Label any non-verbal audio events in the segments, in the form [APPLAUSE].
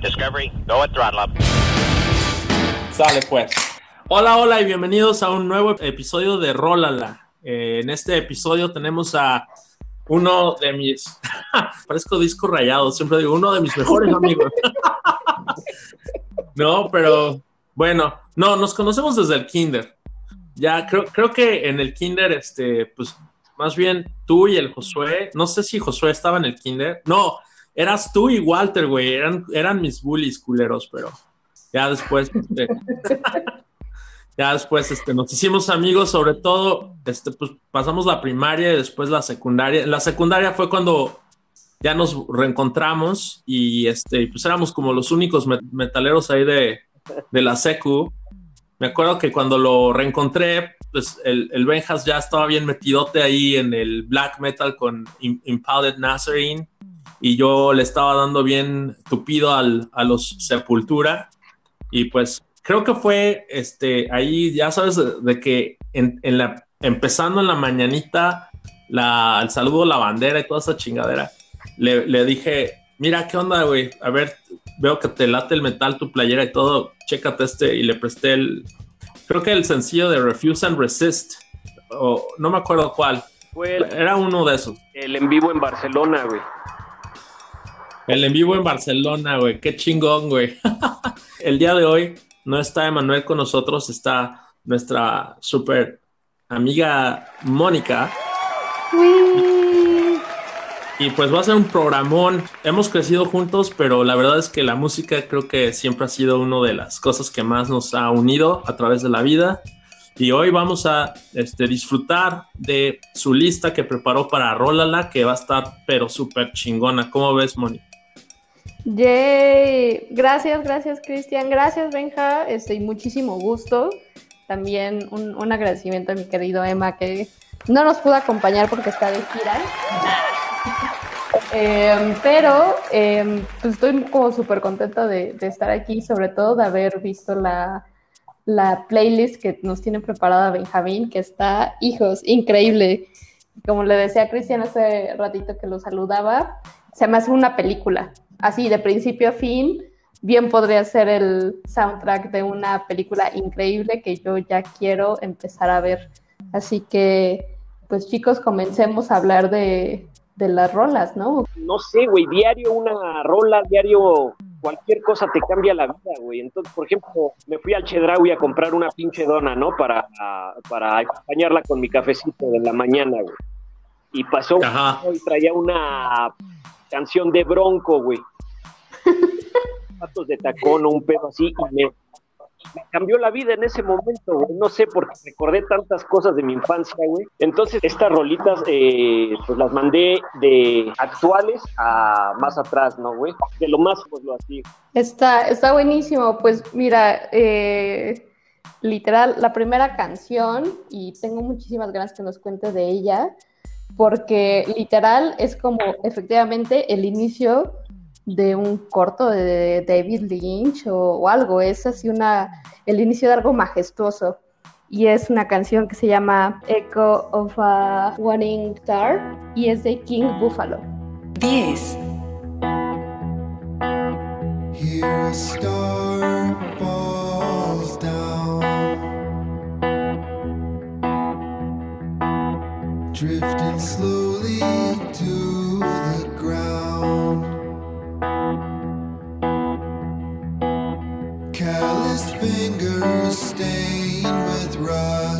Discovery, go at throttle up. Sale pues. Hola, hola y bienvenidos a un nuevo episodio de Rólala. Eh, en este episodio tenemos a uno de mis, [LAUGHS] parezco disco rayado, siempre digo, uno de mis mejores amigos. [LAUGHS] no, pero bueno, no, nos conocemos desde el kinder. Ya creo, creo que en el kinder, este, pues más bien tú y el Josué, no sé si Josué estaba en el kinder, no, eras tú y Walter, güey, eran, eran mis bullies culeros, pero ya después, este, [LAUGHS] ya después este, nos hicimos amigos, sobre todo, este, pues pasamos la primaria y después la secundaria. La secundaria fue cuando ya nos reencontramos y este, pues éramos como los únicos metaleros ahí de, de, la secu. Me acuerdo que cuando lo reencontré, pues el, el Benjas ya estaba bien metidote ahí en el black metal con Impaled Nazarene y yo le estaba dando bien tupido al, a los Sepultura y pues creo que fue este, ahí, ya sabes, de, que en, la, empezando en la mañanita, la, el saludo, la bandera y toda esa chingadera, le, dije, mira, ¿qué onda, güey? A ver, veo que te late el metal, tu playera y todo, chécate este, y le presté el, creo que el sencillo de Refuse and Resist, o no me acuerdo cuál. Fue Era uno de esos. El en vivo en Barcelona, güey. El en vivo en Barcelona, güey. Qué chingón, güey. [LAUGHS] el día de hoy no está Emanuel con nosotros, está nuestra super amiga Mónica. Y pues va a ser un programón. Hemos crecido juntos, pero la verdad es que la música creo que siempre ha sido una de las cosas que más nos ha unido a través de la vida. Y hoy vamos a este, disfrutar de su lista que preparó para Rólala, que va a estar pero súper chingona. ¿Cómo ves, Mónica? Yay, gracias, gracias Cristian, gracias Benja, este, muchísimo gusto. También un, agradecimiento a mi querido Emma que no nos pudo acompañar porque está de gira. [LAUGHS] Em, pero em, pues estoy como súper contenta de, estar aquí, sobre todo de haber visto la, la playlist que nos tiene preparada Benjamín, que está, hijos, increíble. Como le decía a Cristian hace ratito que lo saludaba, se me hace una película así de principio a fin, bien podría ser el soundtrack de una película increíble que yo ya quiero empezar a ver. Así que, pues chicos, comencemos a hablar de, las rolas, ¿no? No sé, güey, diario una rola, diario cualquier cosa te cambia la vida, güey. Entonces, por ejemplo, me fui al Chedraui a comprar una pinche dona, ¿no? Para, para acompañarla con mi cafecito de la mañana, güey. Y pasó y traía una canción de Bronco, güey. [LAUGHS] Patos de tacón o un pedo así, y me, cambió la vida en ese momento, güey. No sé, porque recordé tantas cosas de mi infancia, güey. Entonces, estas rolitas, eh, pues las mandé de actuales a más atrás, ¿no, güey? De lo más, pues lo así. Está, está buenísimo. Pues mira, eh, literal, la primera canción, y tengo muchísimas ganas que nos cuentes de ella, porque literal es como efectivamente el inicio de un corto de David Lynch o, algo, es así una, el inicio de algo majestuoso. Y es una canción que se llama Echo of a Warning Star y es de King Buffalo. 10. Drifting slowly to the ground. Calloused fingers stained with rust.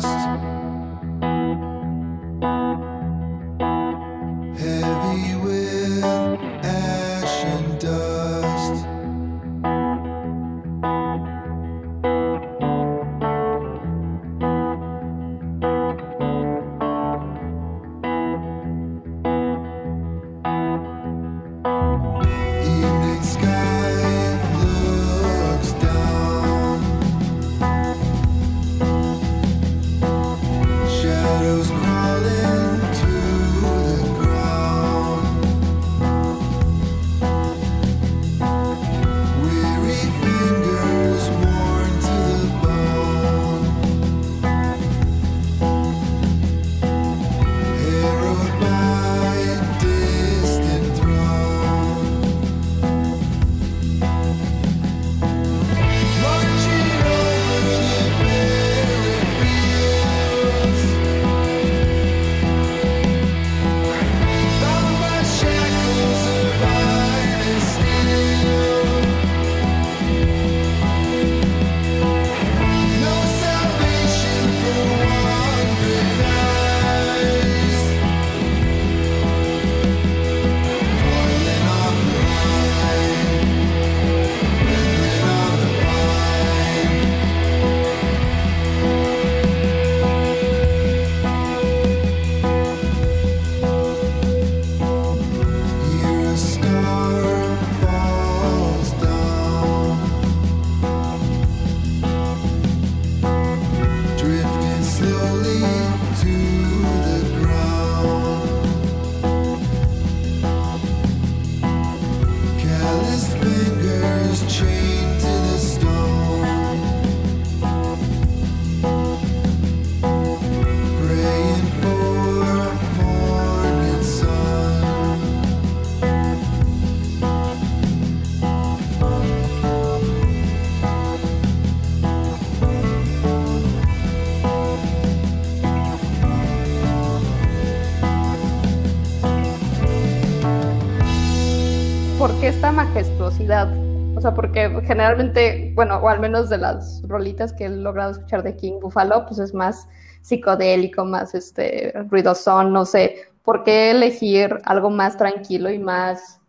Esta majestuosidad. O sea, porque generalmente, bueno, o al menos de las rolitas que he logrado escuchar de King Buffalo, pues es más psicodélico, más este ruidosón, no sé. ¿Por qué elegir algo más tranquilo y más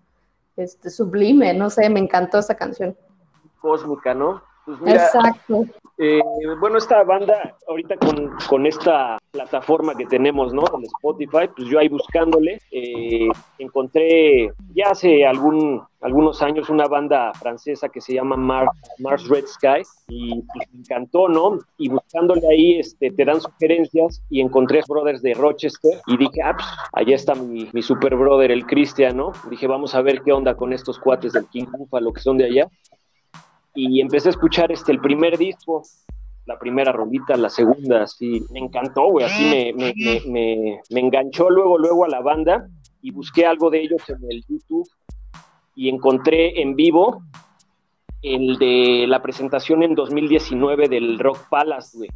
este sublime? No sé, me encantó esa canción. Cósmica, ¿no? Pues mira, Exacto. Eh, bueno, esta banda, ahorita con, con, esta plataforma que tenemos, ¿no? En Spotify, pues yo ahí buscándole, eh, encontré ya hace algún, algunos años una banda francesa que se llama Mars Red Sky y pues, me encantó, ¿no? Y buscándole ahí, este, te dan sugerencias y encontré Brothers de Rochester y dije, ah, pues, allá está mi, mi super brother, el Cristian, ¿no? Dije, vamos a ver qué onda con estos cuates del King Buffalo que son de allá y empecé a escuchar este el primer disco, la primera rolita, la segunda, así, me encantó, güey, así me, me, me, me, enganchó luego, luego a la banda y busqué algo de ellos en el YouTube y encontré en vivo el de la presentación en 2019 del Rock Palace, güey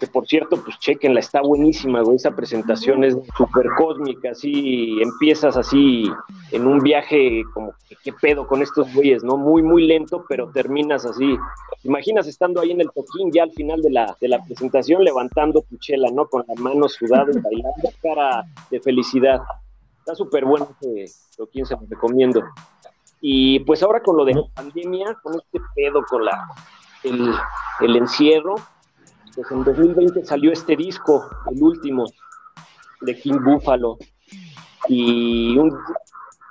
que por cierto, pues chequenla, está buenísima, güey, esa presentación es súper cósmica, así empiezas así en un viaje como, ¿qué pedo con estos güeyes, no? Muy, muy lento, pero terminas así. Imaginas estando ahí en el toquín ya al final de la, de la presentación levantando tu chela, ¿no? Con las manos sudadas, bailando, cara de felicidad. Está súper bueno ese toquín, se lo recomiendo. Y pues ahora con lo de la pandemia, con este pedo, con la, el, el encierro, pues en 2020 salió este disco, el último, de King Buffalo. Y un,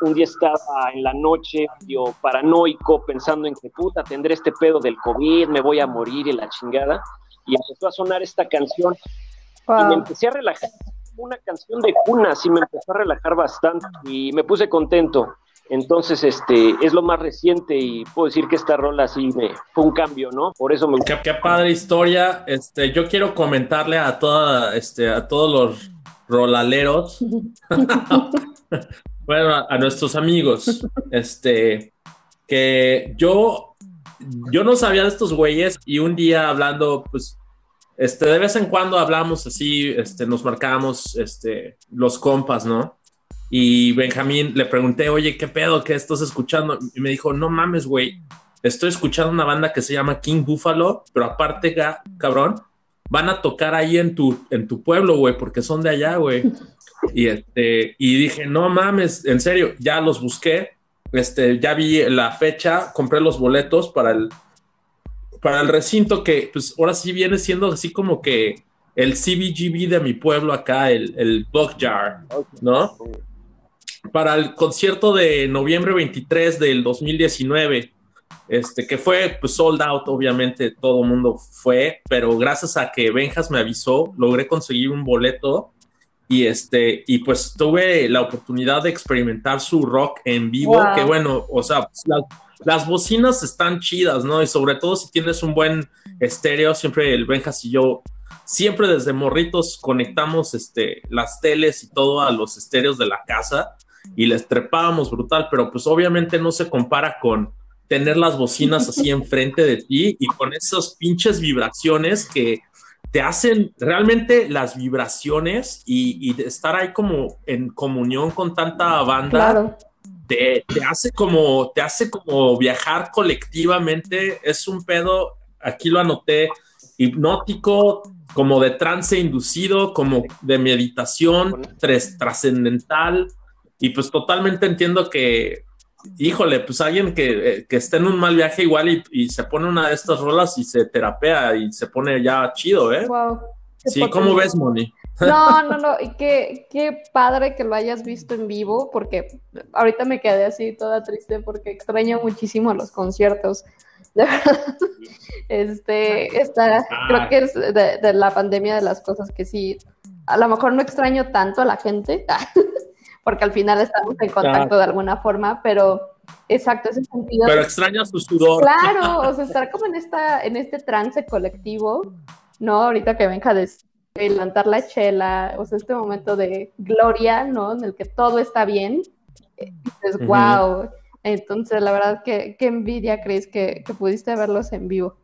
un día estaba en la noche, yo paranoico, pensando en que puta, tendré este pedo del COVID, me voy a morir y la chingada. Y empezó a sonar esta canción. Y me empecé a relajar. Una canción de cuna, sí me empezó a relajar bastante. Y me puse contento. Entonces, este, es lo más reciente y puedo decir que esta rola sí me fue un cambio, ¿no? Por eso me Qué, qué padre historia. Este, yo quiero comentarle a toda, este, a todos los rolaleros, [LAUGHS] bueno, a, nuestros amigos, este, que yo, yo no sabía de estos güeyes y un día hablando, pues, este, de vez en cuando hablamos así, este, nos marcamos, este, los compas, ¿no? Y Benjamín le pregunté, oye, ¿qué pedo? ¿Qué estás escuchando? Y me dijo, no mames, güey, estoy escuchando una banda que se llama King Buffalo, pero aparte, cabrón, van a tocar ahí en tu, en tu pueblo, güey, porque son de allá, güey. [LAUGHS] Y, este, y dije, no mames, en serio, ya los busqué, este, ya vi la fecha, compré los boletos para el, para el recinto que, pues, ahora sí viene siendo así como que el CBGB de mi pueblo acá, el, el Jar, ¿no? Para el concierto de noviembre 23 del 2019, este, que fue pues, sold out, obviamente todo el mundo fue, pero gracias a que Benjas me avisó, logré conseguir un boleto y este, y pues tuve la oportunidad de experimentar su rock en vivo, que bueno, o sea, pues, las bocinas están chidas, ¿no? Y sobre todo si tienes un buen estéreo, siempre el Benjas y yo siempre desde morritos conectamos este, las teles y todo a los estéreos de la casa y les trepábamos brutal, pero pues obviamente no se compara con tener las bocinas así [LAUGHS] enfrente de ti y con esas pinches vibraciones que te hacen realmente las vibraciones y, estar ahí como en comunión con tanta banda. Te, te, hace como, te hace como viajar colectivamente, es un pedo, aquí lo anoté, hipnótico, como de trance inducido, como de meditación trascendental, y pues totalmente entiendo que, híjole, pues alguien que, eh, que esté en un mal viaje igual y, se pone una de estas rolas y se terapea y se pone ya chido, ¿eh? Wow. Sí, ¿cómo ves, Moni? No, [LAUGHS] no, no, y qué, qué padre que lo hayas visto en vivo, porque ahorita me quedé así toda triste porque extraño muchísimo los conciertos. De [LAUGHS] verdad, este, esta, creo que es de, de, la pandemia de las cosas que sí, a lo mejor no extraño tanto a la gente, [LAUGHS] porque al final estamos en contacto de alguna forma, pero exacto, ese sentido. Pero extraña su sudor. Claro, o sea, estar como en esta, en este trance colectivo, ¿no? Ahorita que venga de levantar la chela, o sea, este momento de gloria, ¿no? En el que todo está bien. Es wow. Entonces, la verdad, que qué envidia, crees que, que pudiste verlos en vivo.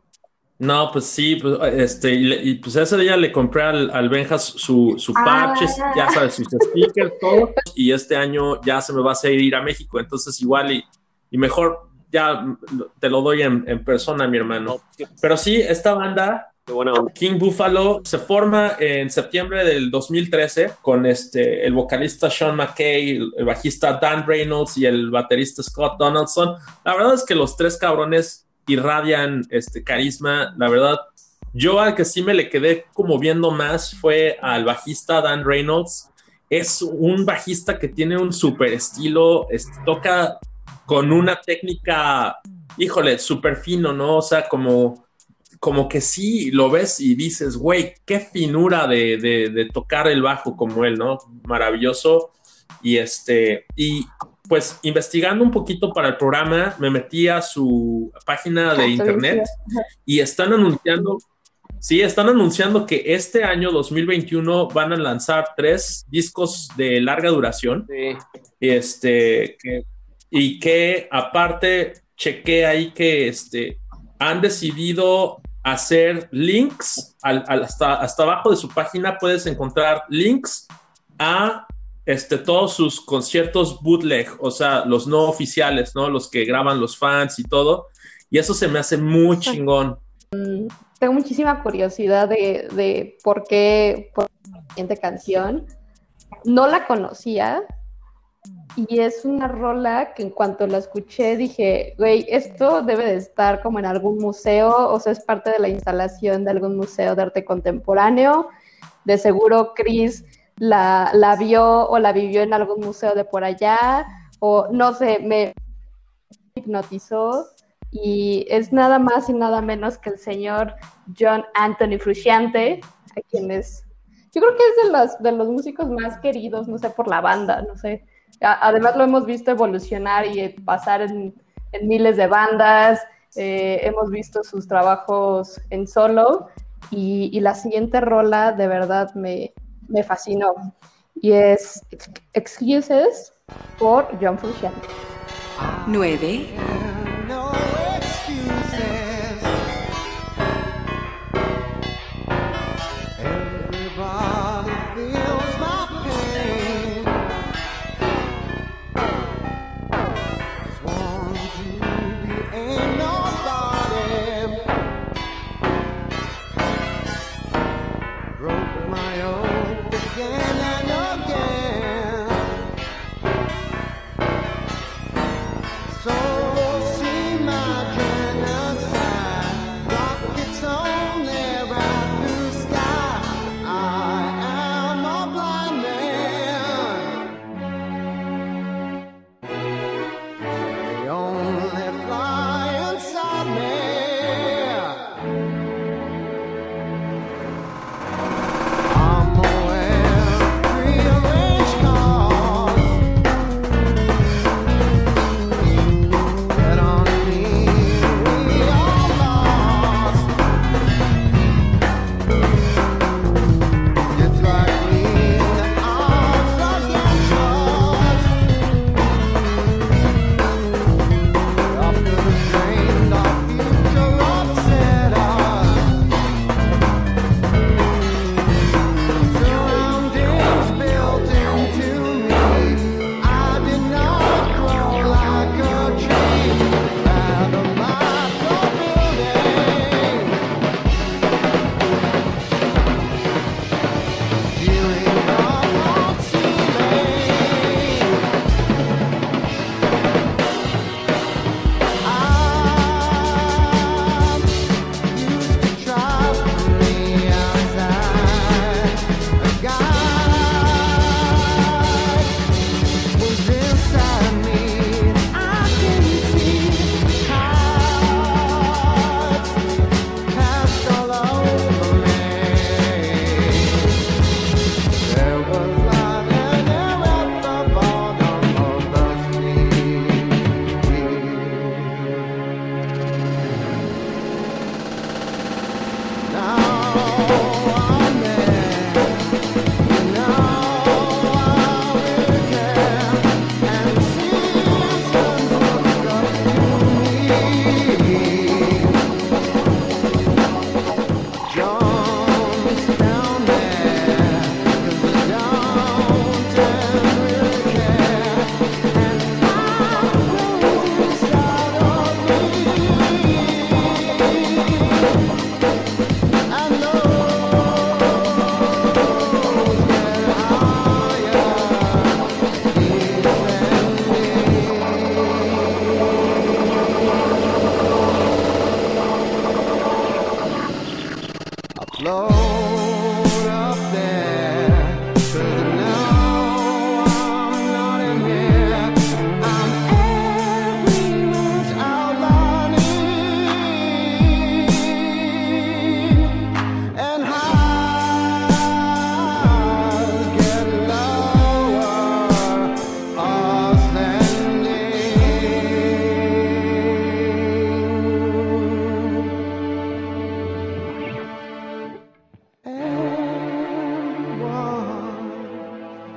No, pues sí, pues, este, y, pues ese día le compré al, al Benjas su, su parche, ah. ya sabes, sus stickers, todo, y este año ya se me va a hacer ir a México, entonces igual y y mejor ya te lo doy en, en persona, mi hermano. Pero sí, esta banda Qué buena onda. King Buffalo se forma en septiembre del 2013 con este, el vocalista Sean McKay, el, el bajista Dan Reynolds y el baterista Scott Donaldson. La verdad es que los tres cabrones irradian este carisma. La verdad, yo al que sí me le quedé como viendo más fue al bajista Dan Reynolds. Es un bajista que tiene un super estilo, toca con una técnica, híjole, súper fino, ¿no? O sea, como como que sí lo ves y dices, güey, qué finura de, de, de, tocar el bajo como él, ¿no? Maravilloso. Y este, y pues investigando un poquito para el programa, me metí a su página de internet y están anunciando, sí, están anunciando que este año 2021 van a lanzar tres discos de larga duración. Sí. Este, que, y que aparte chequé ahí que este, han decidido hacer links al, al, hasta, hasta abajo de su página puedes encontrar links a este, todos sus conciertos bootleg, o sea, los no oficiales, ¿no? Los que graban los fans y todo. Y eso se me hace muy [LAUGHS] chingón. Tengo muchísima curiosidad de, de por qué por la siguiente canción. No la conocía, y es una rola que en cuanto la escuché dije, güey, esto debe de estar como en algún museo, o sea, es parte de la instalación de algún museo de arte contemporáneo. De seguro Chris la, la vio o la vivió en algún museo de por allá, o no sé, me hipnotizó. Y es nada más y nada menos que el señor John Anthony Frusciante, a quien es, yo creo que es de los, de los músicos más queridos, no sé, por la banda, no sé. Además lo hemos visto evolucionar y pasar en, en miles de bandas, eh, hemos visto sus trabajos en solo y, la siguiente rola de verdad me, me fascinó y es Excuses por John Frusciante. 9.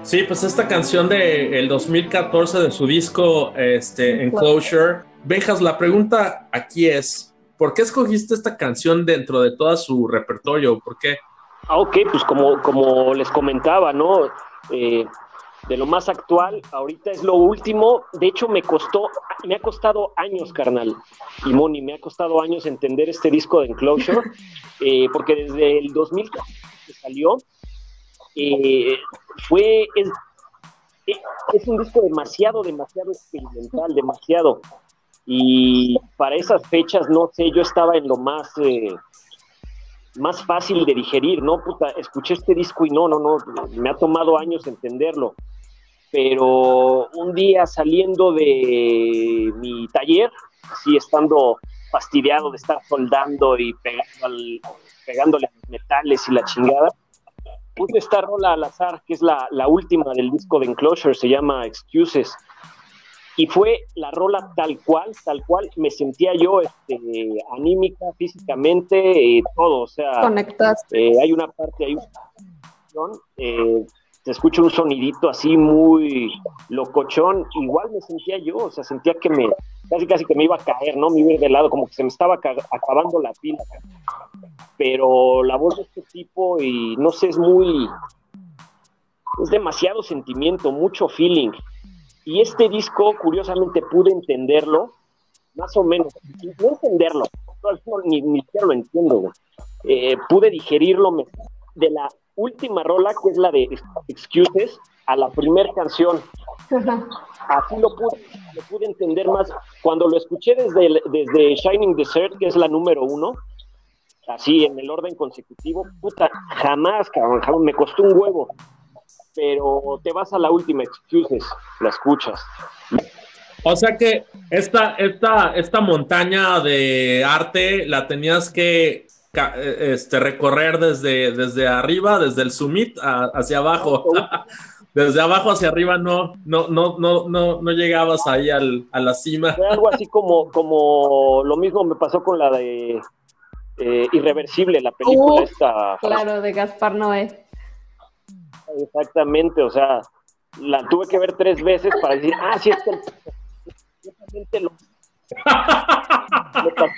Sí, pues esta canción de el 2014 de su disco este, Enclosure. Benjas, la pregunta aquí es, ¿por qué escogiste esta canción dentro de todo su repertorio? ¿Por qué? Ah, ok, pues como, como les comentaba, ¿no? Eh, de lo más actual, ahorita es lo último. De hecho, me costó, me ha costado años, carnal. Y Moni, me ha costado años entender este disco de Enclosure, [LAUGHS] eh, porque desde el 2000 que salió, eh, fue, es, es- un disco demasiado, demasiado experimental, demasiado. Y para esas fechas, no sé, yo estaba en lo más... eh, más fácil de digerir, ¿no? Puta, escuché este disco y no, no, no, me ha tomado años entenderlo. Pero un día saliendo de mi taller, así estando fastidiado de estar soldando y pegando al- pegándole los metales y la chingada, puse esta rola al azar, que es la, la última del disco de Enclosure, se llama Excuses. Y fue la rola tal cual, tal cual me sentía yo este, anímica, físicamente, eh, todo. O sea, eh, hay una parte, hay una eh, se escucha un sonidito así muy locochón, igual me sentía yo, o sea, sentía que me, casi casi que me iba a caer, ¿no? Me iba a ir de lado, como que se me estaba ca- acabando la pila. Pero la voz de este tipo, y no sé, es muy, es demasiado sentimiento, mucho feeling. Y este disco, curiosamente, pude entenderlo, más o menos, no entenderlo, no, ni, ni siquiera lo entiendo. Eh, pude digerirlo de la última rola, que es la de Excuses, a la primera canción. Así lo pude, lo pude entender más. Cuando lo escuché desde, el- desde Shining Desert, que es la número uno, así en el orden consecutivo, puta, jamás, cabrón, jamás, me costó un huevo. Pero te vas a la última, Excuses, la escuchas. O sea que esta, esta, esta montaña de arte la tenías que este, recorrer desde, desde arriba, desde el summit a- hacia abajo. [LAUGHS] Desde abajo hacia arriba no, no, no, no, no, no llegabas ahí al, a la cima. Fue algo así como, como lo mismo me pasó con la de eh, Irreversible, la película Uh, esta. Claro, de Gaspar Noé. Exactamente, o sea, la tuve que ver tres veces para decir, ah, sí, es que [LAUGHS] lo. [LAUGHS]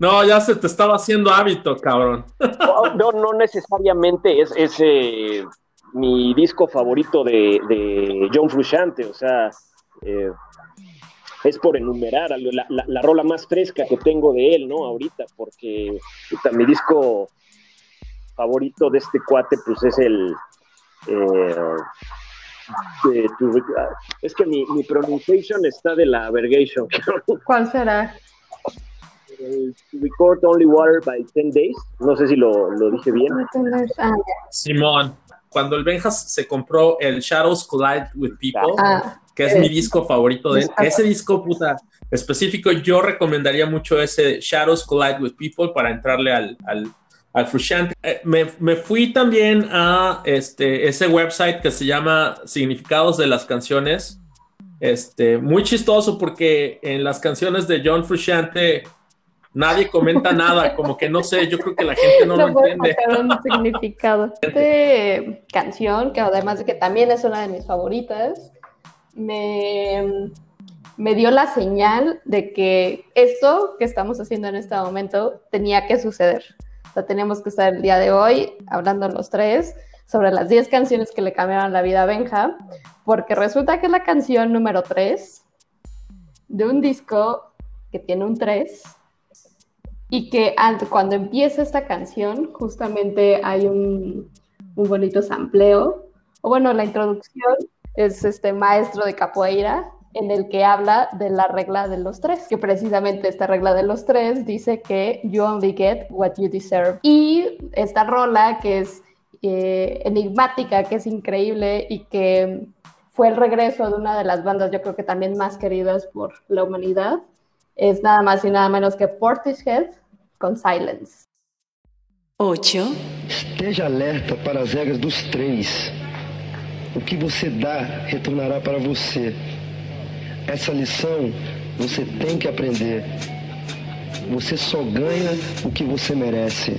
No, ya se te estaba haciendo hábito, cabrón. [LAUGHS] no, no necesariamente es, es eh, mi disco favorito de, de John Frusciante, o sea, eh, es por enumerar la, la- la rola más fresca que tengo de él, ¿no? Ahorita, porque puta, mi disco favorito de este cuate, pues es el... eh, de tu- es que mi, mi pronunciation está de la vergation. ¿Cuál será? El To Record Only Water by 10 Days. No sé si lo, lo dije bien. Ah, Simón, cuando el Benjas se compró el Shadows Collide with People, ah, que es mi disco favorito de él, ese disco, puta, específico, yo recomendaría mucho ese Shadows Collide with People para entrarle al, al, al Frusciante. Eh, me, me fui también a este, ese website que se llama Significados de las Canciones. Este, muy chistoso porque en las canciones de John Frusciante nadie comenta nada, como que no sé, yo creo que la gente no [LAUGHS] lo puedo entiende. un significado. [LAUGHS] Esta canción, que además de que también es una de mis favoritas, me, me dio la señal de que esto que estamos haciendo en este momento tenía que suceder. O sea, teníamos que estar el día de hoy hablando los tres sobre las 10 canciones que le cambiaron la vida a Benja, porque resulta que es la canción número 3 de un disco que tiene un 3 y que an- cuando empieza esta canción justamente hay un, un bonito sampleo, o bueno, la introducción es este maestro de capoeira en el que habla de la regla de los tres, que precisamente esta regla de los tres dice que you only get what you deserve. Y esta rola que es eh, enigmática, que es increíble y que fue el regreso de una de las bandas yo creo que también más queridas por la humanidad, es nada más y nada menos que Portishead con Silence. 8, Esteja alerta para as regras dos três. O que você dá retornará para você. Essa lição você tem que aprender. Você só ganha o que você merece.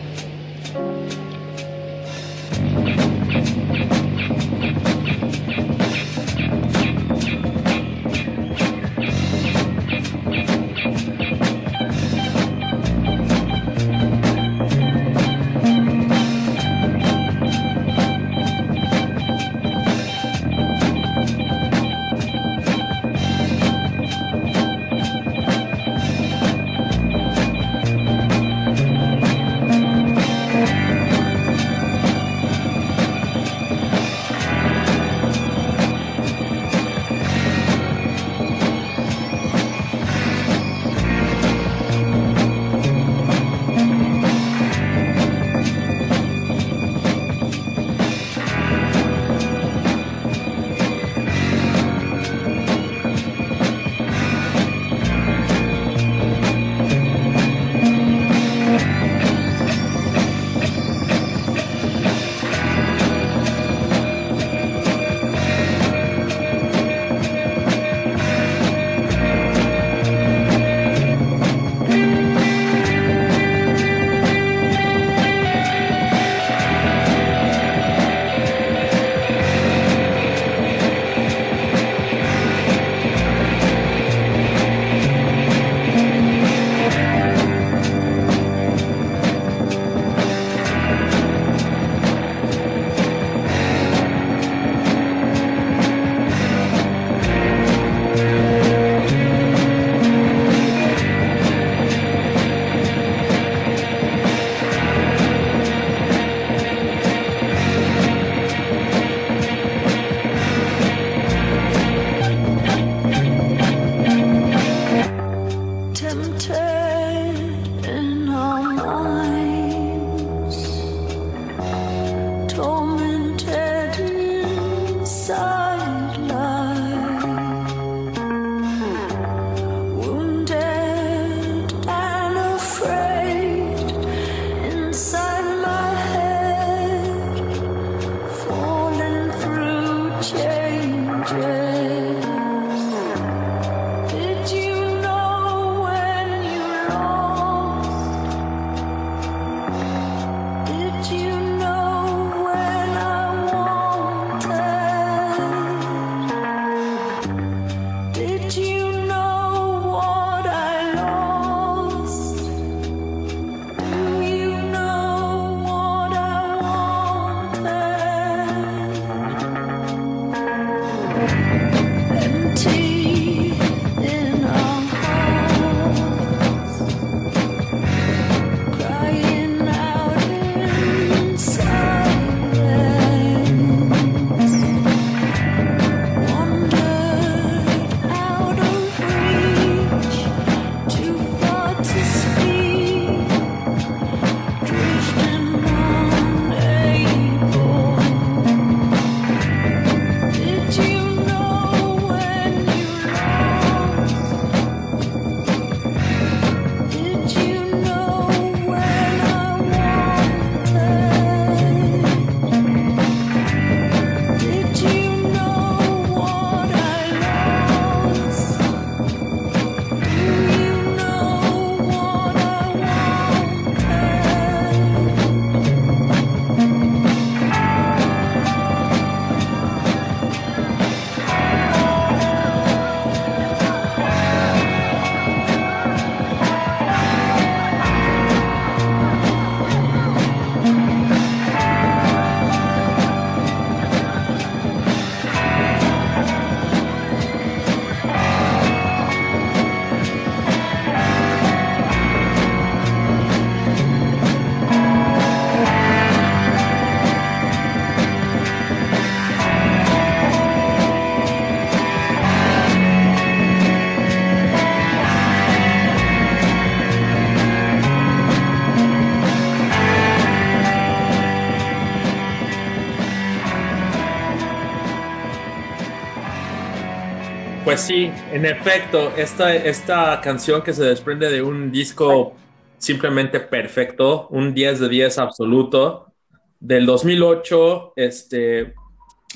Pues sí, en efecto, esta, esta canción que se desprende de un disco simplemente perfecto, un 10 de 10 absoluto, del 2008, este,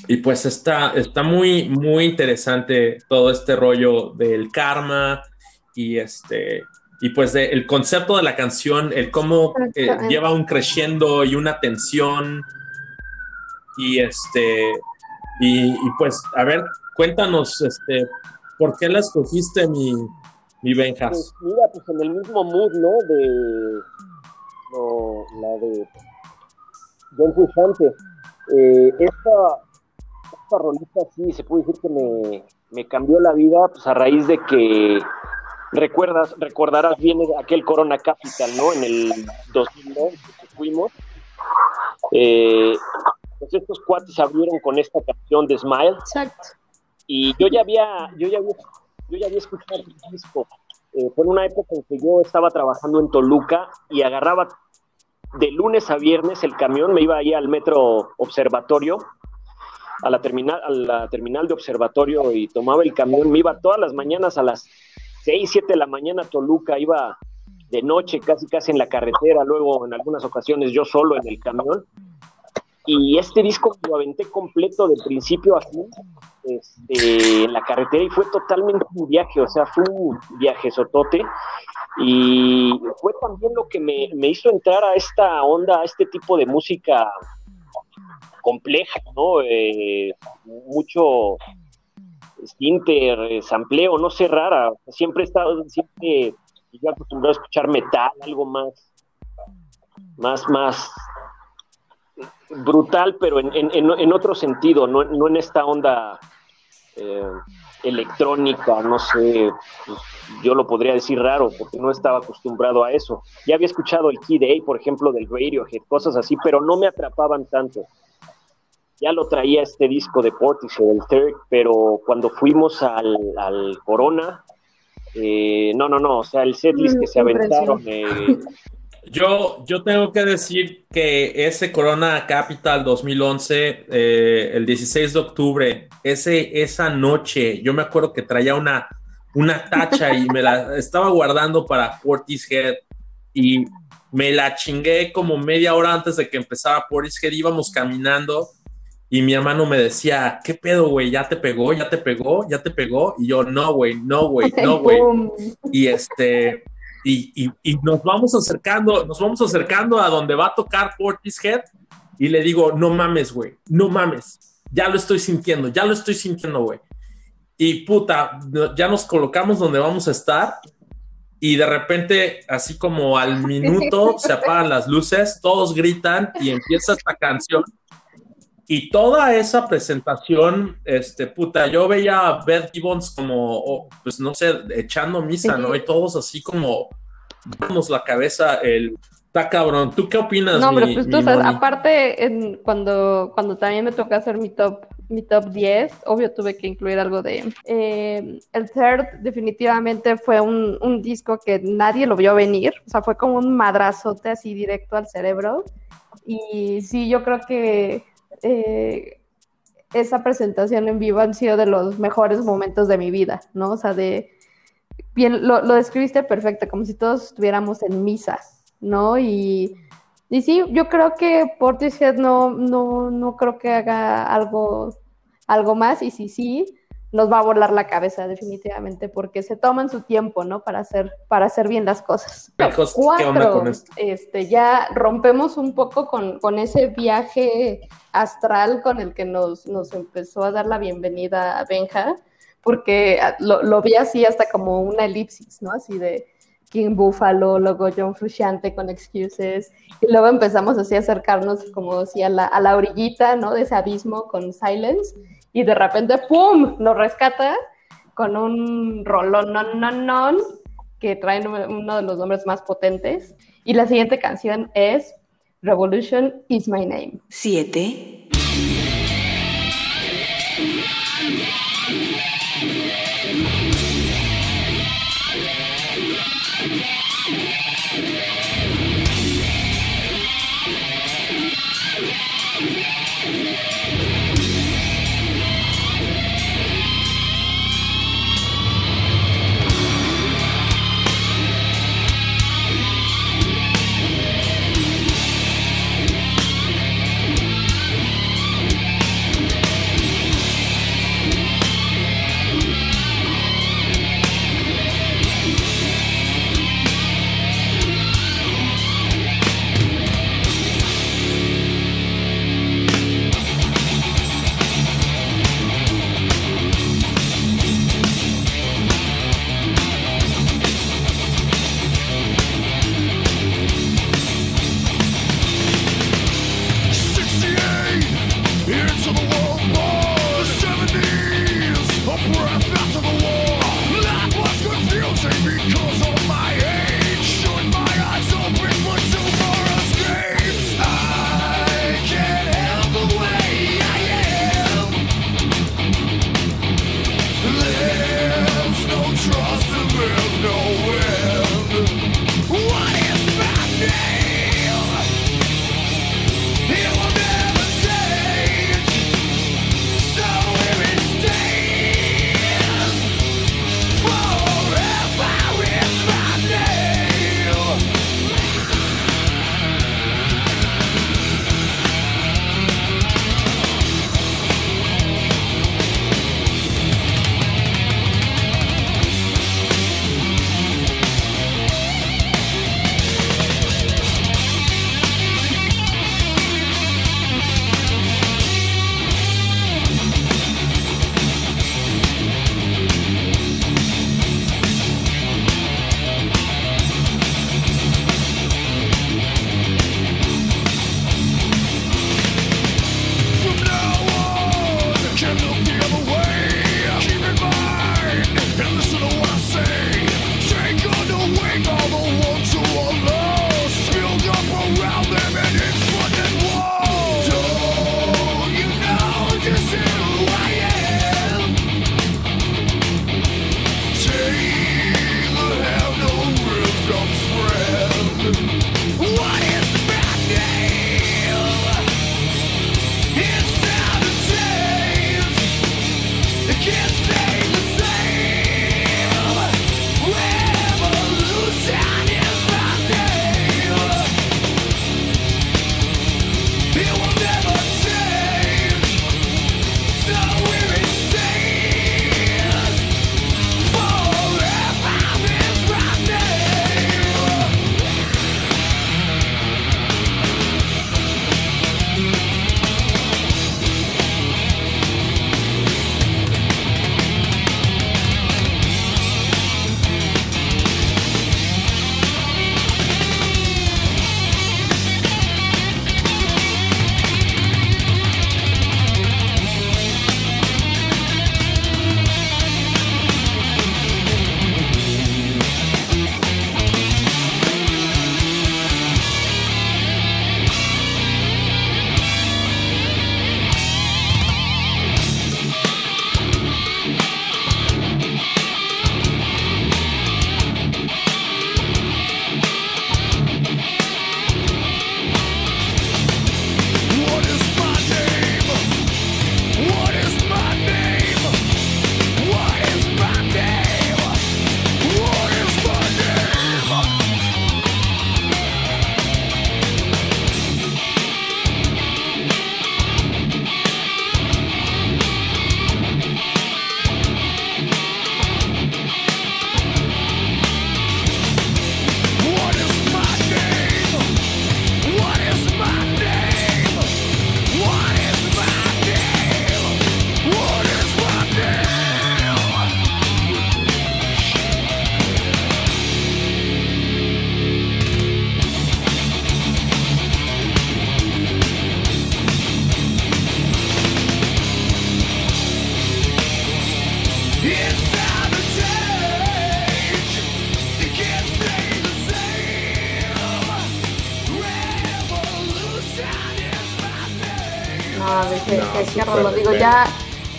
y pues está, está muy, muy interesante todo este rollo del karma y este, y pues de- el concepto de la canción, el cómo eh, lleva un crescendo y una tensión, y este, y, y pues, a ver, cuéntanos, este, ¿por qué la escogiste, mi, mi Benjas? Pues mira, pues en el mismo mood, ¿no? De no, la de John Frusciante. Eh, esta, esta rolita sí se puede decir que me, me cambió la vida pues a raíz de que recuerdas, recordarás bien aquel Corona Capital, ¿no? En el 2011 que fuimos. Eh, pues estos cuates abrieron con esta canción de Smile Exacto. Y yo ya había, yo ya había, yo ya había escuchado el disco. Eh, fue en una época en que yo estaba trabajando en Toluca y agarraba de lunes a viernes el camión, me iba ahí al metro observatorio, a la terminal, a la terminal de observatorio y tomaba el camión, me iba todas las mañanas a las 6, 7 de la mañana a Toluca, iba de noche casi casi en la carretera, luego en algunas ocasiones yo solo en el camión. Y este disco lo aventé completo de principio a fin este, en la carretera y fue totalmente un viaje, o sea, fue un viaje sotote. Y fue también lo que me, me hizo entrar a esta onda, a este tipo de música compleja, ¿no? Eh, mucho sinter, eh, sampleo, no sé, rara. Siempre he estado, siempre yo acostumbrado a escuchar metal, algo más, más, más brutal, pero en, en, en, otro sentido, no, no en esta onda eh, electrónica, no sé, pues, yo lo podría decir raro, porque no estaba acostumbrado a eso. Ya había escuchado el Key Day, por ejemplo, del Radiohead, cosas así, pero no me atrapaban tanto. Ya lo traía este disco de Portishead, el Third, pero cuando fuimos al, al Corona, eh, no, no, no, o sea, el setlist que se aventaron, eh, Yo, yo tengo que decir que ese Corona Capital 2011, eh, el 16 de octubre, ese, esa noche, yo me acuerdo que traía una, una tacha y me la [LAUGHS] estaba guardando para Portishead y me la chingué como media hora antes de que empezara Portishead, íbamos caminando y mi hermano me decía, ¿qué pedo, güey? ¿Ya te pegó? ¿Ya te pegó? ¿Ya te pegó? Y yo, no, güey, no, güey, no, güey. Y este, y, y, nos vamos acercando, nos vamos acercando a donde va a tocar Portishead y le digo, no mames, güey, no mames, ya lo estoy sintiendo, ya lo estoy sintiendo, güey. Y puta, ya nos colocamos donde vamos a estar y de repente, así como al minuto, se apagan las luces, todos gritan y empieza esta canción. Y toda esa presentación, este, puta, yo veía a Beth Gibbons como, oh, pues no sé, echando misa, ¿no? Y todos así como, damos la cabeza, el, está cabrón. ¿Tú qué opinas, No, pero mi- pues tú sabes, Moni? aparte, en- cuando, cuando también me tocó hacer mi top, mi top 10, obvio tuve que incluir algo de... eh, el Third definitivamente fue un, un disco que nadie lo vio venir, o sea, fue como un madrazote así directo al cerebro. Y sí, yo creo que eh, esa presentación en vivo han sido de los mejores momentos de mi vida, ¿no? O sea, de... Bien, lo, lo describiste perfecto, como si todos estuviéramos en misa, ¿no? Y, y sí, yo creo que Portishead no, no, no creo que haga algo, algo más, y si sí, nos va a volar la cabeza definitivamente, porque se toman su tiempo, ¿no? Para hacer, para hacer bien las cosas. Hijos, ¿Qué onda Cuatro, con esto? este, ya rompemos un poco con, con ese viaje astral con el que nos, nos empezó a dar la bienvenida a Benja, porque ah, lo, lo vi así hasta como una elipsis, ¿no? Así de King Buffalo, luego John Frusciante con Excuses, y luego empezamos así a acercarnos como así a la, a la orillita, ¿no? De ese abismo con Silence, y de repente, ¡pum!, nos rescata con un rolón, non, non, non, que traen uno de los nombres más potentes. Y la siguiente canción es Revolution is My Name. 7,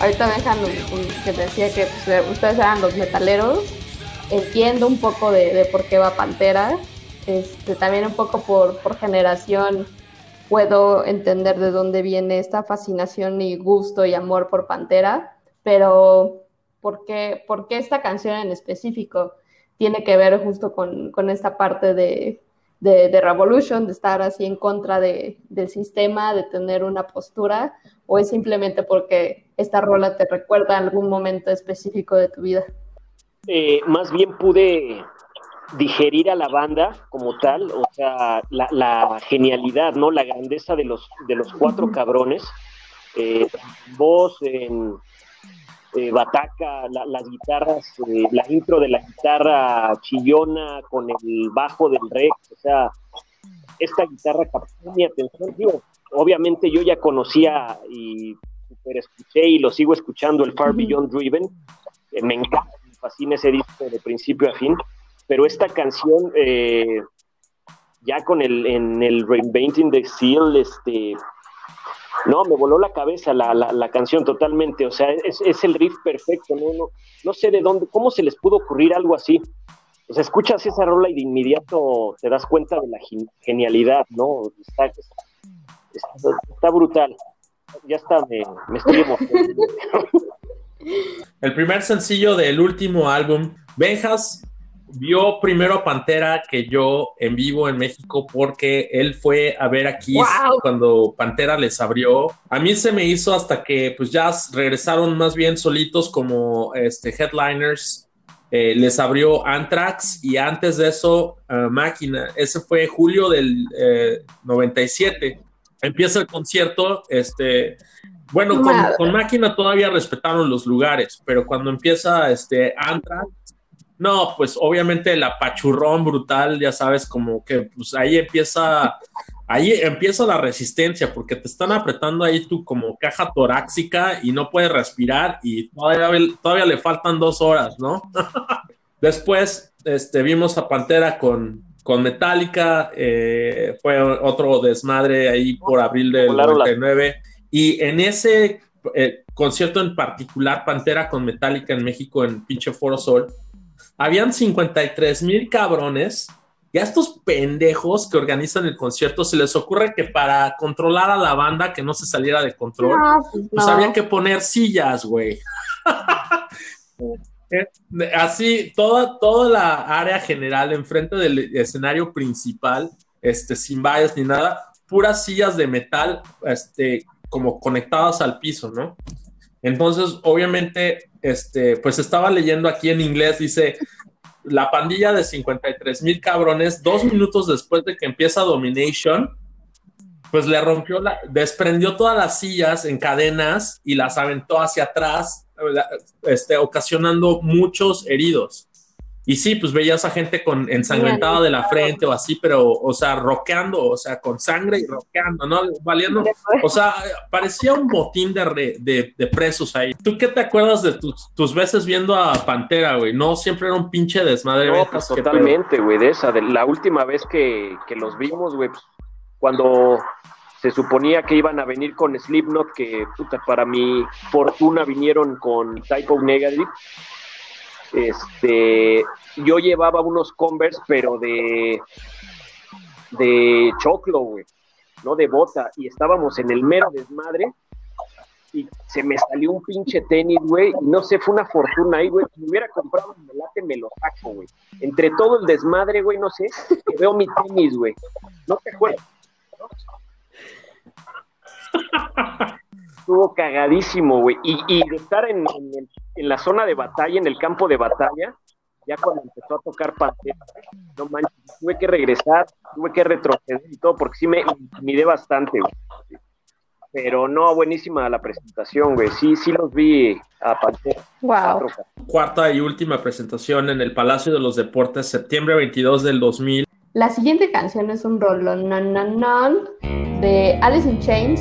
ahorita dejan que decía que pues, ustedes eran los metaleros. Entiendo un poco de, por qué va Pantera. Este, también un poco por, generación puedo entender de dónde viene esta fascinación y gusto y amor por Pantera, pero ¿por qué, por qué esta canción en específico tiene que ver justo con esta parte de, de, de Revolution, de estar así en contra de, del sistema, de tener una postura, o es simplemente porque esta rola te recuerda algún momento específico de tu vida? Eh, más bien pude digerir a la banda como tal, o sea, la, la genialidad, ¿no? La grandeza de los, de los cuatro cabrones. Eh, voz en eh, bataca, la- las guitarras, eh, la intro de la guitarra chillona con el bajo del rec, o sea, esta guitarra captó mi atención. Digo, obviamente yo ya conocía y super escuché y lo sigo escuchando el Far. Beyond Driven. Eh, me encanta, me fascina ese disco de principio a fin. Pero esta canción, eh, ya con el, en el Reinventing the Seal, este, no, me voló la cabeza la, la, canción totalmente. O sea, es, es el riff perfecto. ¿no? No, no sé de dónde, cómo se les pudo ocurrir algo así. O sea, escuchas esa rola y de inmediato te das cuenta de la gen- genialidad, ¿no? Está, brutal. Ya está, me, me estoy emocionando. [LAUGHS] El primer sencillo del último álbum, Benjas vio primero a Pantera que yo en vivo en México porque él fue a ver a Kiss ¡Wow! cuando Pantera les abrió. A mí se me hizo hasta que pues ya regresaron más bien solitos como este, headliners. Eh, les abrió Anthrax y antes de eso uh, Máquina. Ese fue julio del eh, 97. Empieza el concierto, este, bueno, con, con, máquina todavía respetaron los lugares, pero cuando empieza este Anthrax, no, pues obviamente el apachurrón brutal, ya sabes, como que pues ahí empieza, ahí empieza la resistencia, porque te están apretando ahí tu como caja torácica y no puedes respirar y todavía, todavía le faltan dos horas, ¿no? [LAUGHS] Después este, vimos a Pantera con, con Metallica, eh, fue otro desmadre ahí por abril del Volaron 99. Y en ese eh, concierto en particular, Pantera con Metallica en México, en pinche Foro Sol, habían 53 mil cabrones. Y a estos pendejos que organizan el concierto se les ocurre que para controlar a la banda, que no se saliera de control, No, pues pues había que poner sillas, güey. [LAUGHS] Así, toda, toda la área general enfrente del escenario principal, este, sin vallas ni nada, puras sillas de metal, este, como conectadas al piso, ¿no? Entonces, obviamente, este, pues estaba leyendo aquí en inglés, dice, la pandilla de 53 mil cabrones, dos minutos después de que empieza Domination, pues le rompió, la, desprendió todas las sillas en cadenas y las aventó hacia atrás, este, ocasionando muchos heridos. Y sí, pues veías a gente con ensangrentada de la frente o así, pero, o sea, roqueando, o sea, con sangre y roqueando, ¿no? Valiendo, o sea, parecía un botín de, re, de, de, presos ahí. ¿Tú qué te acuerdas de tus, tus veces viendo a Pantera, güey? No, siempre era un pinche desmadre. No, pues totalmente, güey, de esa, de la última vez que, que los vimos, güey, pues, cuando se suponía que iban a venir con Slipknot, que puta, para mi fortuna vinieron con Typo Negative. Este, yo llevaba unos Converse, pero de de choclo, güey, no de bota, y estábamos en el mero desmadre y se me salió un pinche tenis, güey, no sé, fue una fortuna ahí, güey, si me hubiera comprado un melate me lo saco, güey. Entre todo el desmadre, güey, no sé, que veo mi tenis, güey. No te acuerdas. [LAUGHS] Estuvo cagadísimo, güey. Y, y, de estar en, en, el, en, la zona de batalla, en el campo de batalla, ya cuando empezó a tocar Pantera, no manches, tuve que regresar, tuve que retroceder y todo, porque sí me intimidé bastante, güey. Pero no, buenísima la presentación, güey. Sí, sí los vi a Pantera. Wow. Cuarta y última presentación en el Palacio de los Deportes, septiembre 22 del 2000. La siguiente canción es un rolón non, non, non, de Alice in Chains,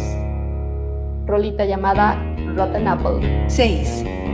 rolita llamada Rotten Apple. 6.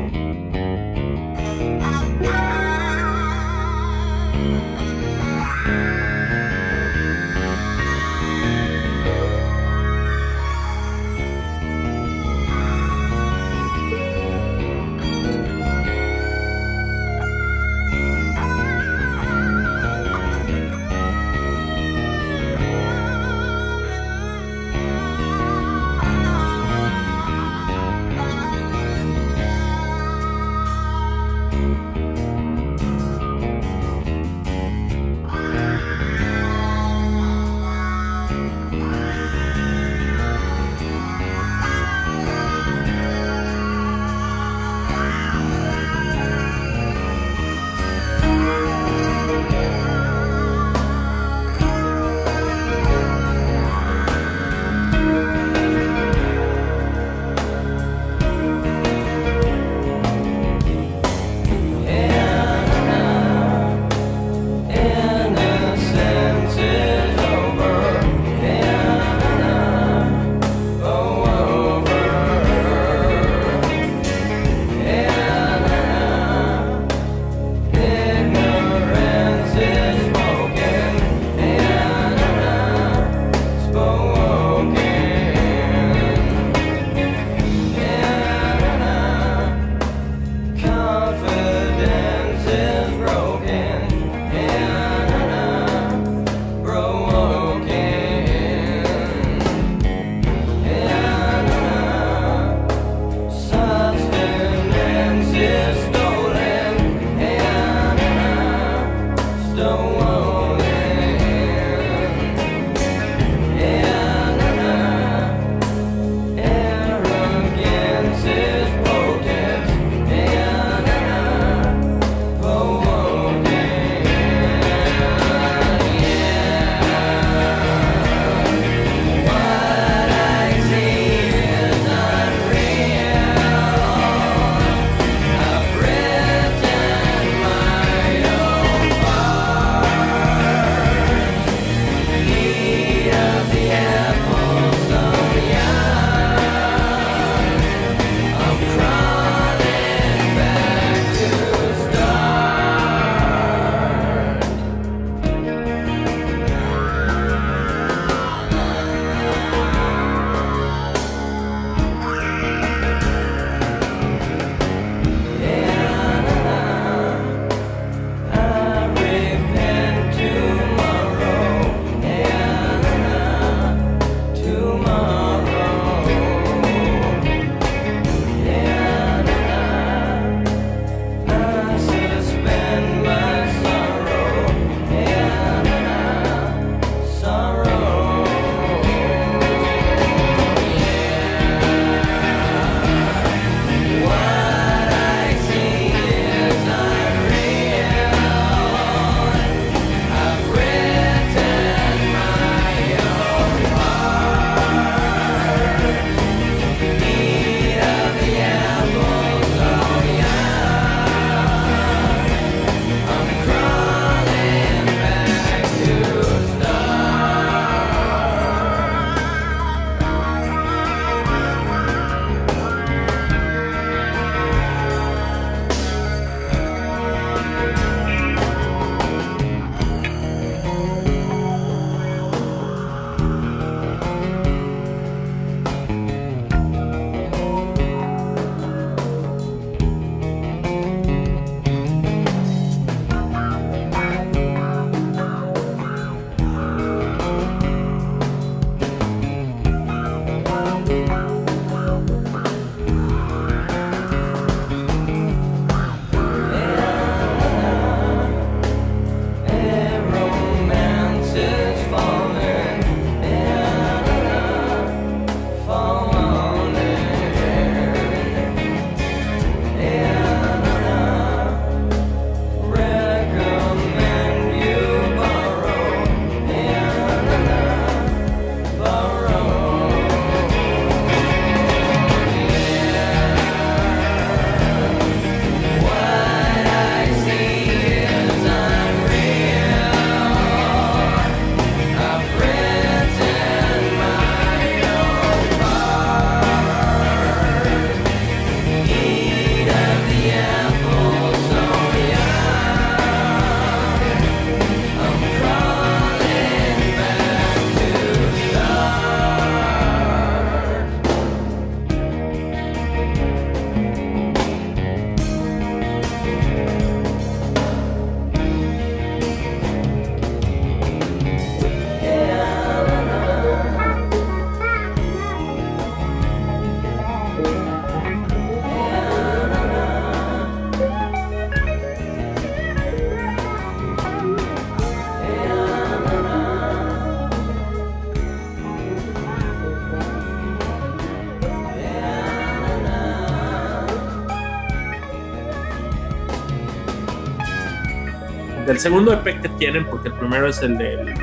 Segundo EP que tienen, porque el primero es el de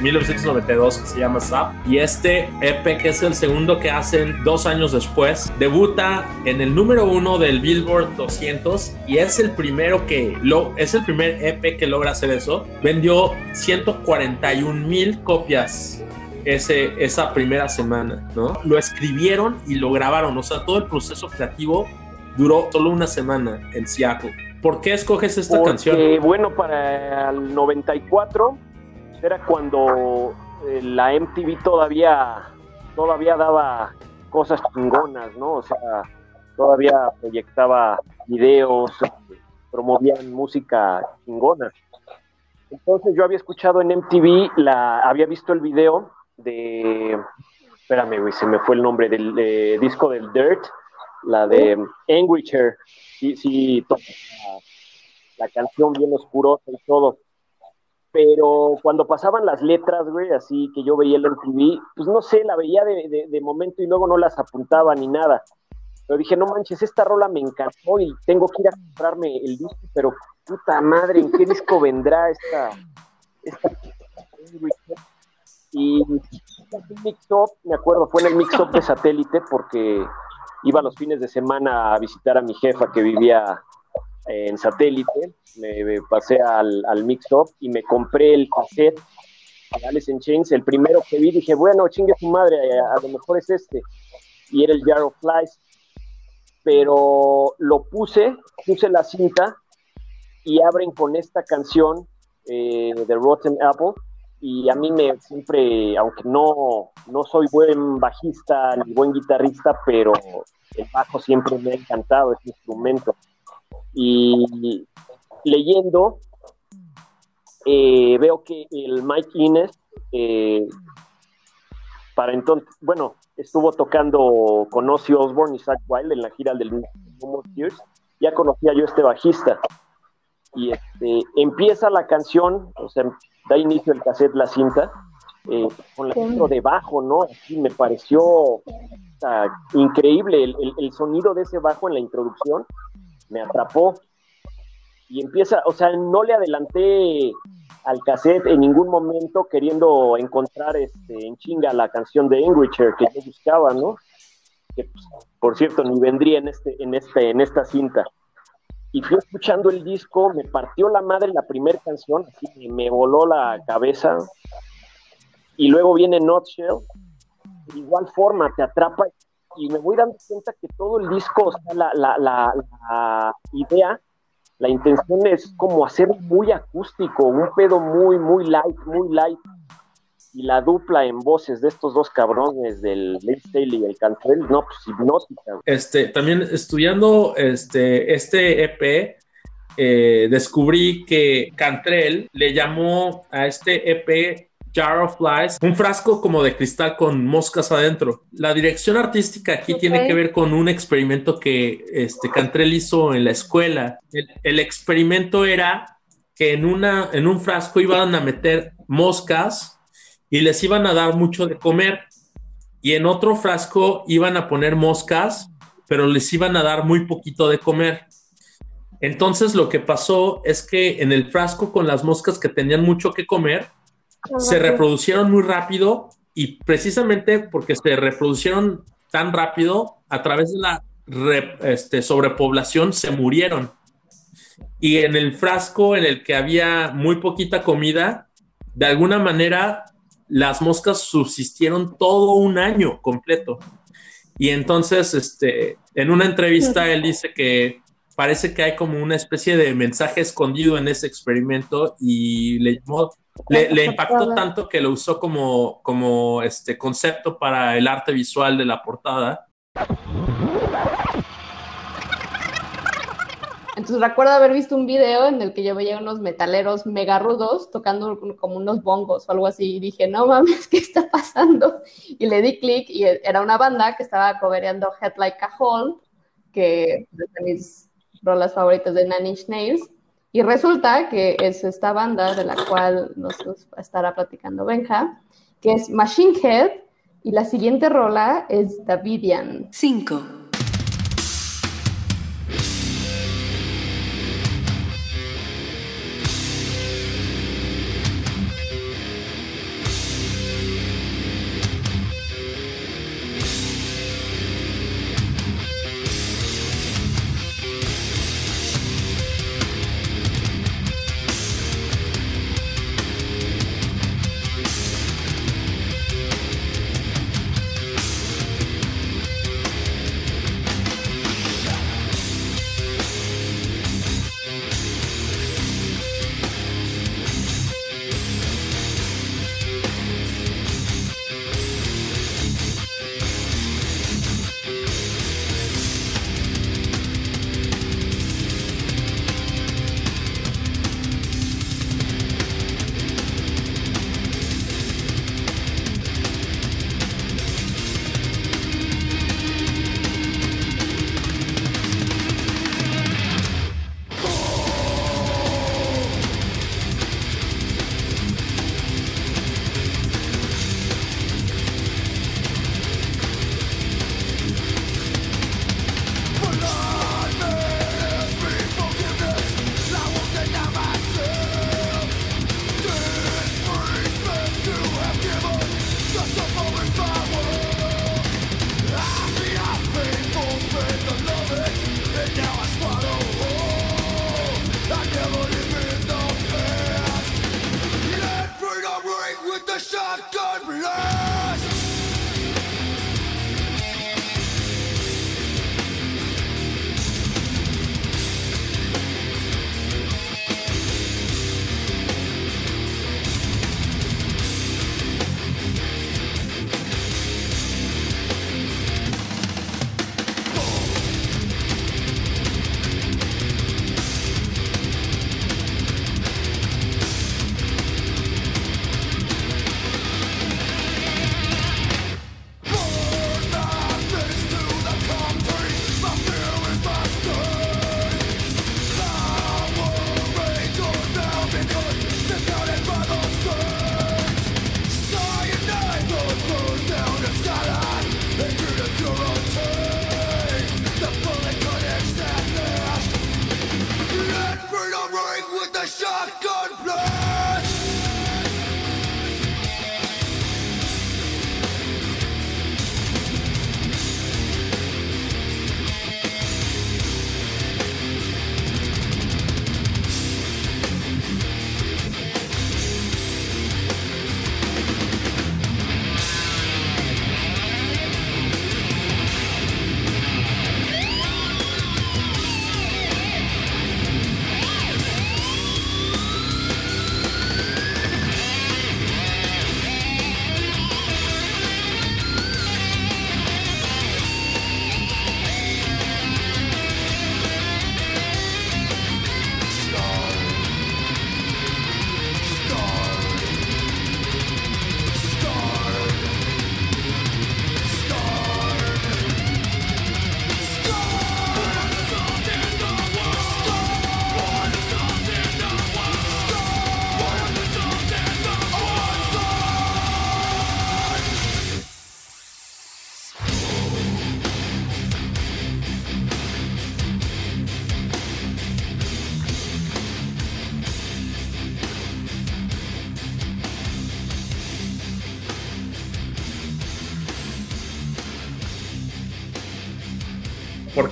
1992 que se llama Zap, y este EP que es el segundo que hacen dos años después, debuta en el número uno del Billboard 200 y es el primero que lo, es el primer EP que logra hacer eso. Vendió 141 mil copias ese, esa primera semana, ¿no? Lo escribieron y lo grabaron, o sea, todo el proceso creativo duró solo una semana en Seattle. ¿Por qué escoges esta Porque, canción? bueno, para el 94 era cuando eh, la MTV todavía, todavía daba cosas chingonas, ¿no? O sea, todavía proyectaba videos, promovían música chingona. Entonces yo había escuchado en MTV, la, había visto el video de, espérame, güey, se me fue el nombre del eh, disco del Dirt, la de Angry Chair, sí, sí, la, canción bien oscurosa y todo. Pero cuando pasaban las letras, güey, así que yo veía el MTV, pues no sé, la veía de, de- de momento y luego no las apuntaba ni nada. Pero dije, no manches, esta rola me encantó y tengo que ir a comprarme el disco, pero puta madre, ¿en qué disco vendrá esta? esta y mix-up, me acuerdo, fue en el mix-up de satélite porque iba los fines de semana a visitar a mi jefa que vivía en satélite, me, pasé al, al mix-up y me compré el cassette de Alice in Chains, el primero que vi, dije, bueno, chingue su madre, a, a lo mejor es este, y era el Jar of Flies, pero lo puse, puse la cinta y abren con esta canción eh, de Rotten Apple y a mí me siempre, aunque no, no soy buen bajista ni buen guitarrista, pero el bajo siempre me ha encantado, ese instrumento. Y leyendo, eh, veo que el Mike Innes, eh, para entonces, bueno, estuvo tocando con Ozzy Osbourne y Zach Wild en la gira del No More Tears, ya conocía yo a este bajista. Y este, empieza la canción, o sea, da inicio el cassette, la cinta, eh, con la intro de bajo, ¿no? Así me pareció o sea, increíble el, el- el sonido de ese bajo en la introducción, me atrapó. Y empieza, o sea, no le adelanté al cassette en ningún momento queriendo encontrar este, en chinga la canción de Enricher que yo buscaba, ¿no? Que, pues, por cierto, ni vendría en, este, en, este, en esta cinta y fui escuchando el disco, me partió la madre la primera canción, así me voló la cabeza. Y luego viene Nutshell, de igual forma te atrapa y me voy dando cuenta que todo el disco, o sea, la, la, la, idea, la intención es como hacer muy acústico, un pedo muy, muy light, muy light. Y la dupla en voces de estos dos cabrones, del Staley y el Cantrell, no, pues hipnótica. Este, también estudiando este, este EP, eh, descubrí que Cantrell le llamó a este EP Jar of Flies, un frasco como de cristal con moscas adentro. La dirección artística aquí tiene que ver con un experimento que este, Cantrell hizo en la escuela. El, el experimento era que en, una, en un frasco iban a meter moscas y les iban a dar mucho de comer. Y en otro frasco iban a poner moscas, pero les iban a dar muy poquito de comer. Entonces lo que pasó es que en el frasco con las moscas que tenían mucho que comer, se reproducieron muy rápido y precisamente porque se reproducieron tan rápido, a través de la re- este, sobrepoblación se murieron. Y en el frasco en el que había muy poquita comida, de alguna manera las moscas subsistieron todo un año completo. Y entonces, este, en una entrevista, él dice que parece que hay como una especie de mensaje escondido en ese experimento y le, llamó- le, le impactó tanto que lo usó como, como este concepto para el arte visual de la portada. Entonces recuerdo haber visto un video en el que yo veía unos metaleros mega rudos tocando como unos bongos o algo así y dije, no mames, ¿qué está pasando? Y le di clic y era una banda que estaba cobereando Head Like a Hole, que es de mis rolas favoritas de Nine Inch Nails. Y resulta que es esta banda de la cual nos, estará platicando Benja, que es Machine Head, y la siguiente rola es Davidian. 5,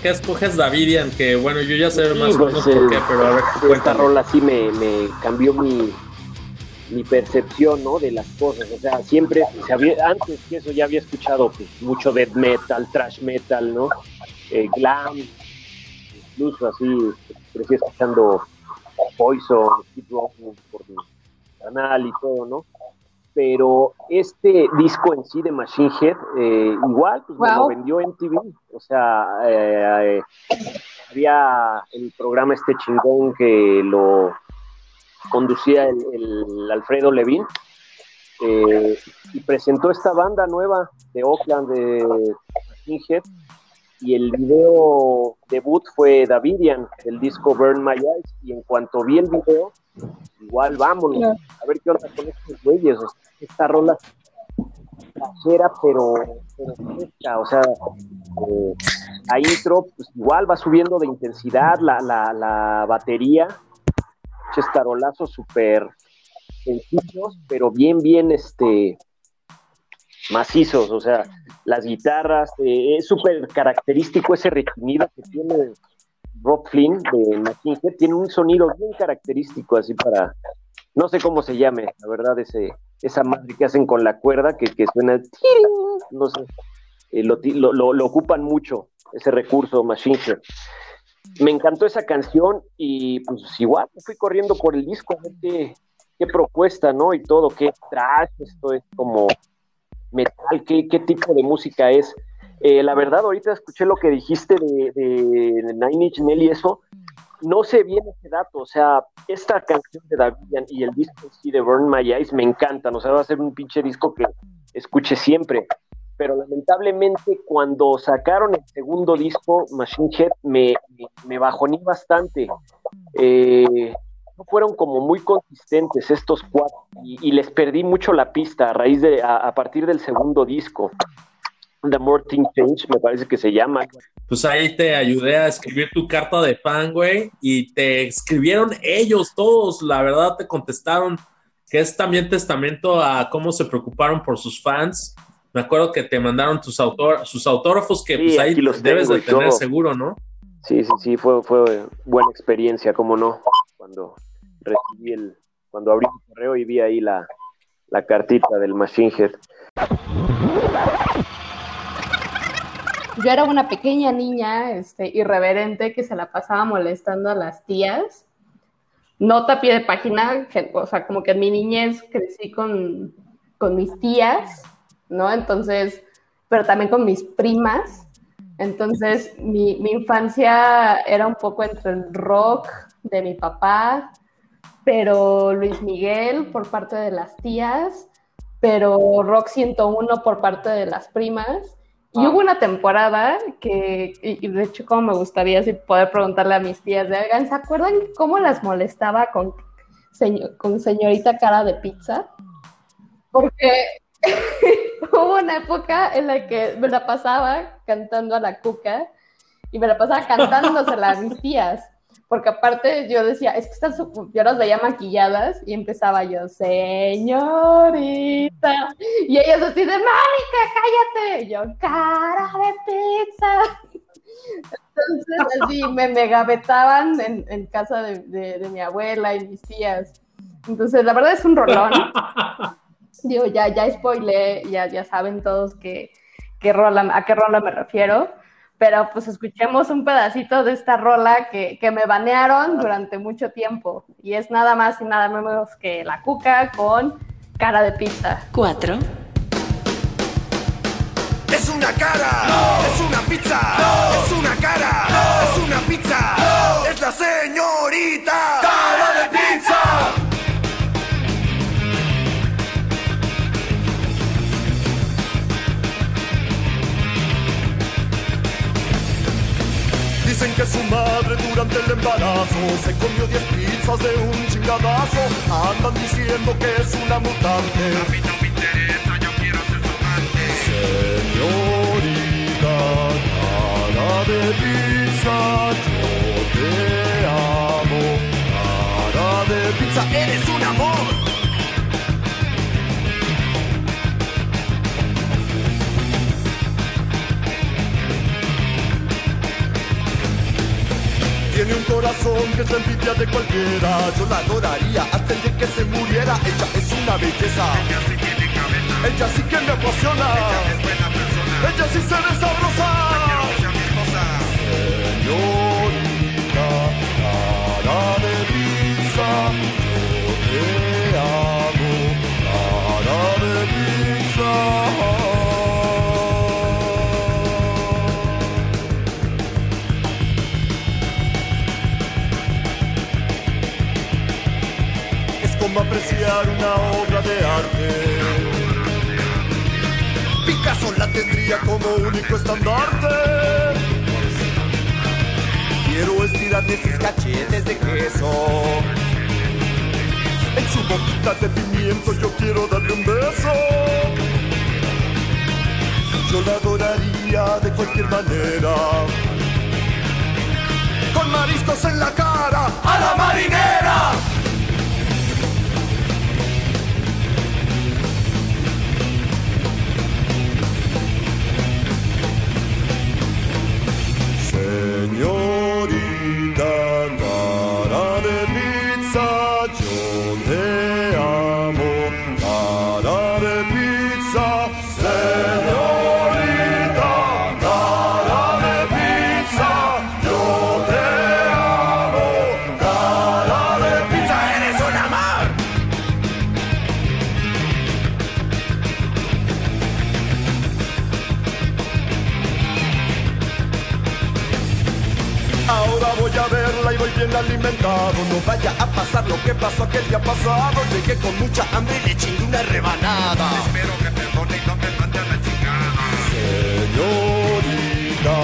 qué escoges Davidian? Que bueno, yo ya sé más o pues, menos por qué, pero a ver, esta cuéntame. rola sí me, me cambió mi, mi percepción ¿no? de las cosas. O sea, siempre, se había- antes que eso ya había escuchado pues, mucho death metal, trash metal, ¿no? Eh, glam, incluso así, crecí escuchando Poison, Skid Row por mi canal y todo, ¿no? Pero este disco en sí de Machine Head, eh, igual, pues me lo vendió MTV. O sea, eh, eh, había el programa este chingón que lo conducía el, el Alfredo Levin eh, y presentó esta banda nueva de Oakland de Machine Head y el video debut fue Davidian del disco Burn My Eyes y en cuanto vi el video igual vámonos a ver qué onda con estos güeyes o sea, esta rola casera pero, pero fresca, o sea eh, la pues igual va subiendo de intensidad la, la, la batería. Chestarolazos súper sencillos pero bien bien este macizos, o sea, las guitarras, eh, es súper característico ese requinido que tiene Rob Flynn de Machine Head, tiene un sonido bien característico así para, no sé cómo se llame, la verdad, ese, esa madre que hacen con la cuerda que, que suena, no sé, eh, lo, lo, lo- ocupan mucho, ese recurso Machine Head. Me encantó esa canción y pues igual fui corriendo por el disco a ver qué, qué propuesta, ¿no? Y todo, qué trash, esto es como metal, qué, qué tipo de música es. Eh, la verdad, ahorita escuché lo que dijiste de, de Nine Inch y eso, no sé bien ese dato, o sea, esta canción de Davidian y el disco sí de Burn My Eyes me encantan, o sea, va a ser un pinche disco que escuche siempre, pero lamentablemente cuando sacaron el segundo disco, Machine Head, me, me, bajoné bastante. Eh, no fueron como muy consistentes estos cuatro y, les perdí mucho la pista a raíz de a, a partir del segundo disco. The More Thing Change, me parece que se llama. Pues ahí te ayudé a escribir tu carta de fan, güey, y te escribieron ellos todos, la verdad te contestaron que es también testamento a cómo se preocuparon por sus fans. Me acuerdo que te mandaron tus autor sus autógrafos que Sí, pues ahí los debes de tener todo. seguro, ¿no? Sí, sí, sí, fue, fue buena experiencia, cómo no, cuando recibí el, cuando abrí el correo y vi ahí la, la cartita del Machine Head. Yo era una pequeña niña este, irreverente que se la pasaba molestando a las tías. Nota pie de página, o sea, como que en mi niñez crecí con, con mis tías, ¿no? Entonces, pero también con mis primas. Entonces, mi, mi infancia era un poco entre el rock de mi papá, pero Luis Miguel por parte de las tías, pero rock 101 por parte de las primas. Y hubo una temporada que, y de hecho, como me gustaría así poder preguntarle a mis tías, de, ¿se acuerdan cómo las molestaba con, señor- con señorita cara de pizza? Porque [LAUGHS] hubo una época en la que me la pasaba cantando a la cuca y me la pasaba cantándosela a mis tías. Porque aparte yo decía, es que están yo las veía maquilladas y empezaba yo, señorita. Y ellas así de, Mónica, cállate. Y yo, cara de pizza. Entonces así me megavetaban en, en casa de, de- de mi abuela y mis tías. Entonces la verdad es un rolón. [LAUGHS] Digo, ya, ya spoilé, ya, ya saben todos que, que rola, a qué rola me refiero. Pero pues escuchemos un pedacito de esta rola que, que me banearon durante mucho tiempo. Y es nada más y nada menos que la cuca con cara de pizza. 4, Es una cara, es una pizza, es una cara, es una pizza, es la señorita. Dicen que su madre durante el embarazo se comió 10 pizzas de un chingadazo. Andan diciendo que es una mutante. A mí no me interesa, yo quiero ser su amante. Señorita, cara de pizza, yo te amo. Cara de pizza, eres un amor. Tiene un corazón que la envidia de cualquiera. Yo la adoraría hasta el día que se muriera. Ella es una belleza. Ella sí tiene cabeza. Ella sí que me apasiona. Ella es buena persona. Ella sí se ve sabrosa. Señorita, cara de pizza, como apreciar una obra de arte. Picasso la tendría como único estandarte. Quiero estirarle sus cachetes de queso. En su boquita de pimiento yo quiero darle un beso. Yo la adoraría de cualquier manera. Con mariscos en la cara, a la marinera. Señorita, No vaya a pasar lo que pasó aquel día pasado. Llegué con mucha hambre y le chingué una rebanada. Espero que perdone y no me mande a la chingada. Señorita,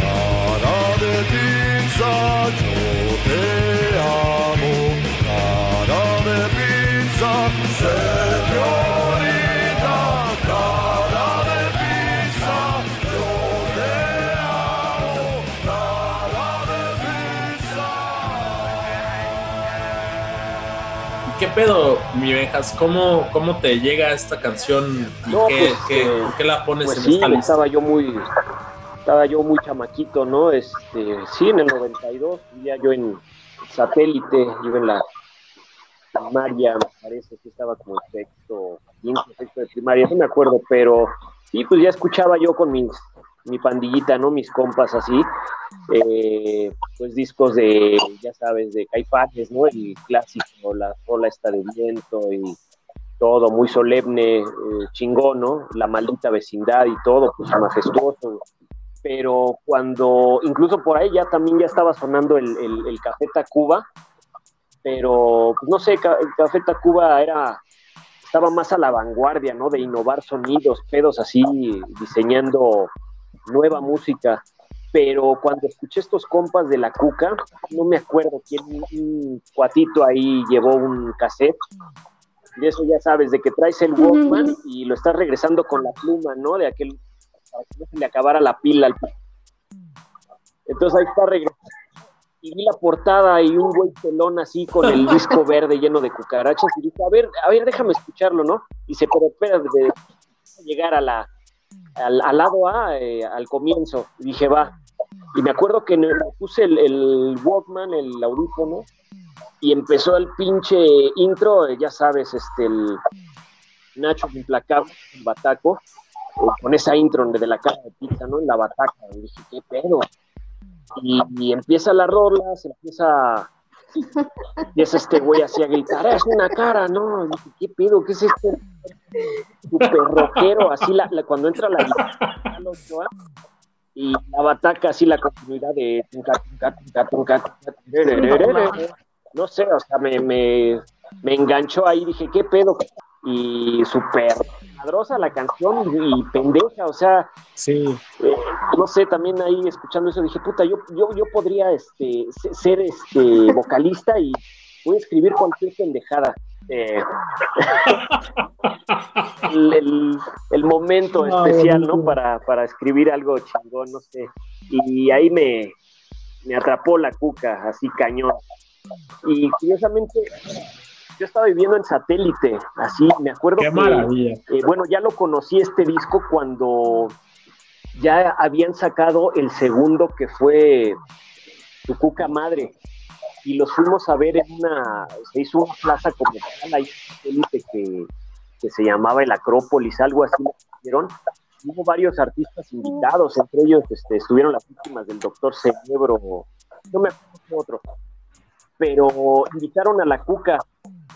cara de pizza, yo te amo. Cara de pizza, señorita, pedo, mi Benjas? ¿Cómo, ¿Cómo te llega esta canción y No, qué, pues, qué- eh, por qué la pones Pues en sí, esta lista? estaba yo muy, estaba yo muy chamaquito, ¿no? Este, sí, en el 92, vivía yo en satélite, yo en la, primaria, me parece que estaba como en sexto, quinto, sexto de primaria, no me acuerdo, pero sí, pues ya escuchaba yo con mis, mi pandillita, ¿no? Mis compas así, eh, pues discos de, ya sabes, de Caifanes, ¿no? El clásico, la rola esta de viento y todo muy solemne, eh, chingón, ¿no? La maldita vecindad y todo, pues majestuoso. Pero cuando, incluso por ahí ya también ya estaba sonando el, el, el Café Tacuba, pero pues, no sé, el Café Tacuba era, estaba más a la vanguardia, ¿no? De innovar sonidos, pedos así, diseñando nueva música. Pero cuando escuché estos compas de la Cuca, no me acuerdo quién, un cuatito ahí llevó un cassette. De eso ya sabes, de que traes el Walkman y lo estás regresando con la pluma, ¿no? De aquel, para que no se le acabara la pila al entonces ahí está regresando. Y vi la portada y un güey pelón así con el disco [LAUGHS] verde lleno de cucarachas. Y dije, a ver, a ver, déjame escucharlo, ¿no? Y dice, pero de llegar a la, al, lado A, eh, al comienzo. Dije, va. Y me acuerdo que me puse el, Walkman, el audífono, y empezó el pinche intro, eh, ya sabes, este, el Nacho Implacable, el Bataco, eh, con esa intro de la caja de pizza, ¿no? En la bataca. Y dije, ¿qué pedo? Y, y empieza la rola, se empieza, empieza este güey así a gritar, es una cara, ¿no? Y dije, ¿qué pedo? ¿Qué es este super rockero? Así la, la- cuando entra la y la bataca, así la continuidad de no sé, o sea, me, me, me enganchó ahí, dije, ¿qué pedo? Y súper madrosa la canción y pendeja, o sea, Sí. No sé, también ahí escuchando eso dije, puta, yo, yo, yo podría este, se- ser este, vocalista y voy a escribir cualquier pendejada. Eh, [LAUGHS] el, el- el momento No, especial, ¿no? Para, para escribir algo chingón, no sé. Y ahí me, me atrapó la cuca, así cañón. Y curiosamente, yo estaba viviendo en satélite, así, me acuerdo Qué que... maravilla. Eh, bueno, ya lo conocí este disco cuando ya habían sacado el segundo que fue Tu Cuca Madre. Y los fuimos a ver en una, se hizo una plaza comercial ahí que, que se llamaba el Acrópolis, algo así hicieron. Hubo varios artistas invitados, entre ellos este, estuvieron las víctimas del Doctor Cerebro, no me acuerdo otro, pero invitaron a la Cuca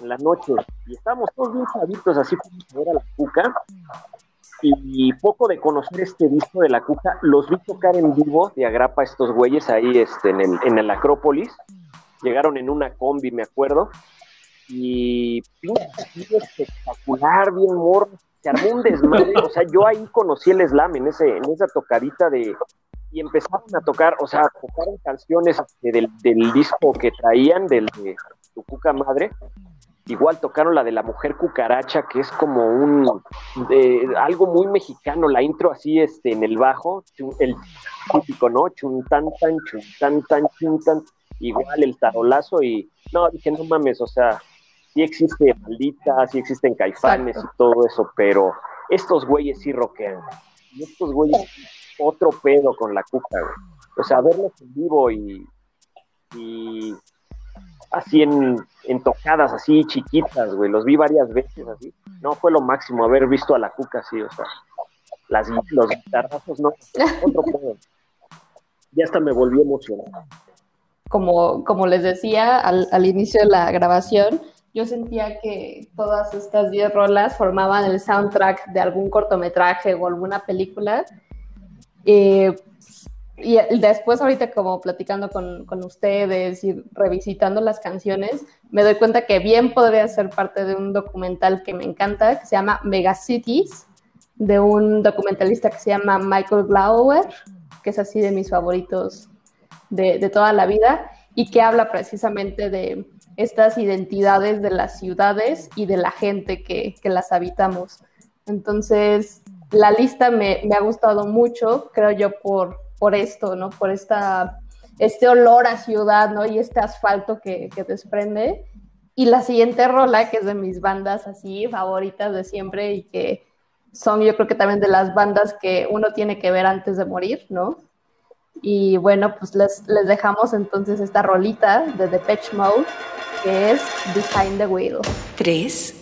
en la noche y estábamos todos bien chavitos, así fuimos a ver a la Cuca. Y poco de conocer este disco de la Cuca, los vi tocar en vivo de agrapa estos güeyes ahí este, en, el, en el Acrópolis. Llegaron en una combi, me acuerdo. Y pinche espectacular, bien morro. Se armó un desmadre. O sea, yo ahí conocí el slam en, ese, en esa tocadita de. Y empezaron a tocar, o sea, tocaron canciones del, del disco que traían, del de Tu Cuca Madre. Igual tocaron la de la mujer cucaracha, que es como un eh, algo muy mexicano, la intro así este en el bajo, el típico, ¿no? Chun tan tan, chun tan tan, chun tan, igual el tarolazo y no, dije, no mames, o sea, sí existe maldita, sí existen caifanes y todo eso, pero estos güeyes sí rockean. Y estos güeyes otro pedo con la cuca, güey. O sea, verlos en vivo y, y así en, en tocadas así chiquitas, güey. Los vi varias veces así. No fue lo máximo haber visto a la cuca así, o sea, las, los guitarrazos no, otro [LAUGHS] pedo. Ya hasta me volví emocionado. como, como les decía al, al inicio de la grabación, yo sentía que todas estas 10 rolas formaban el soundtrack de algún cortometraje o alguna película. Eh, y después ahorita como platicando con, con, ustedes y revisitando las canciones, me doy cuenta que bien podría ser parte de un documental que me encanta, que se llama Megacities, de un documentalista que se llama Michael Glauer, que es así de mis favoritos de, de, toda la vida y que habla precisamente de estas identidades de las ciudades y de la gente que, que las habitamos. Entonces, la lista me, me, ha gustado mucho, creo yo, por, por esto, ¿no? Por esta, este olor a ciudad, ¿no? Y este asfalto que, que desprende. Y la siguiente rola, que es de mis bandas así favoritas de siempre y que son yo creo que también de las bandas que uno tiene que ver antes de morir, ¿no? Y bueno, pues les, les dejamos entonces esta rolita de Depeche Mode, que es Behind the Wheel. 3,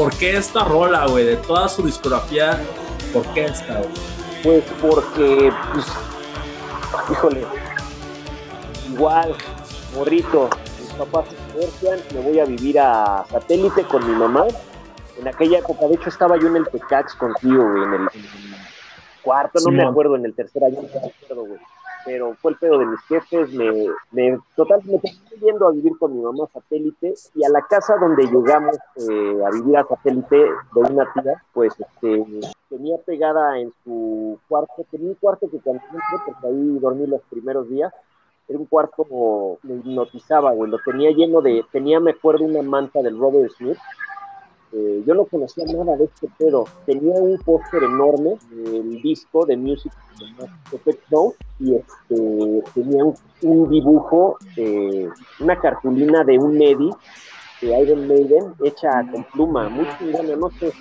¿Por qué esta rola, güey? De toda su discografía, ¿por qué esta, güey? Pues porque, pues, híjole, igual, morrito, mis papás se divorcian, me voy a vivir a satélite con mi mamá. En aquella época, de hecho, estaba yo en el Tecax contigo, güey, en el, en el cuarto, no me acuerdo, en el tercer año, no me acuerdo, güey. Pero fue el pedo de mis jefes, me, me total, me terminé yendo a vivir con mi mamá satélite y a la casa donde llegamos eh, a vivir a satélite de una tía, pues este, tenía pegada en su cuarto, tenía un cuarto que cuando porque ahí dormí los primeros días, era un cuarto, me hipnotizaba, güey, lo tenía lleno de, tenía, me acuerdo, una manta del Robert Smith, eh, yo no conocía nada de este pedo, tenía un póster enorme del disco de Music Effect Show y este, tenía un, un dibujo, eh, una cartulina de un Eddie de Iron Maiden hecha con pluma, muy chingona, no sé.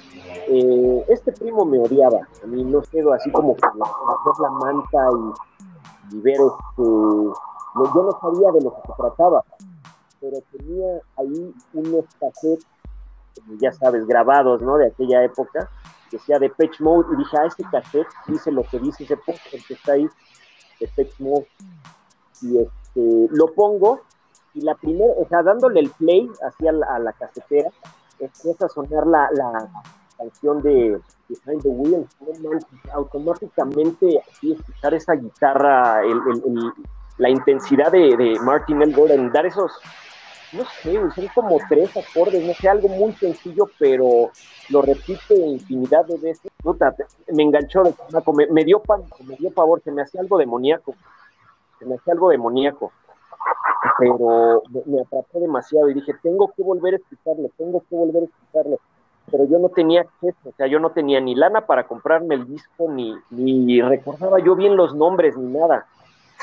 Eh, este primo me odiaba, a mí no sé, así como que la, manta y, y ver este. yo no sabía de lo que se trataba, pero tenía ahí unos cassettes, ya sabes, grabados, ¿no? De aquella época, que decía de Pitch Mode, y dije, ah, este cassette dice lo que dice ese póster que está ahí, de Pitch Mode, y este, lo pongo, y la primera, o sea, dándole el play hacia la, a la casetera, empieza a sonar la, la canción de Behind the manches, automáticamente así escuchar esa guitarra, el, el- el- la intensidad de, de Martin L. Gordon, dar esos, no sé, son como tres acordes, no sé, algo muy sencillo, pero lo repite infinidad de veces. Puta, me enganchó de me, me dio pan, me dio pavor, se me hacía algo demoníaco, se me hacía algo demoníaco, pero me, me atrapó demasiado y dije, tengo que volver a escucharlo, tengo que volver a escucharlo pero yo no tenía acceso, o sea, yo no tenía ni lana para comprarme el disco, ni, ni recordaba yo bien los nombres, ni nada.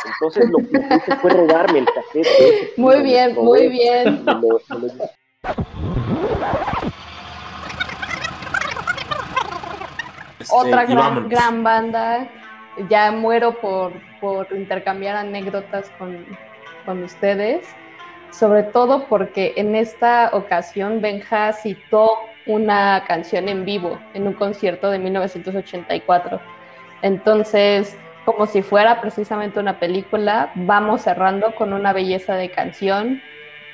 Entonces lo que hice fue robarme el ese [LAUGHS] Muy bien, lo muy bien. me lo- me lo- Este, Otra gran, gran banda. Ya muero por, por intercambiar anécdotas con, con ustedes, sobre todo porque en esta ocasión Benja citó una canción en vivo en un concierto de 1984. Entonces, como si fuera precisamente una película, vamos cerrando con una belleza de canción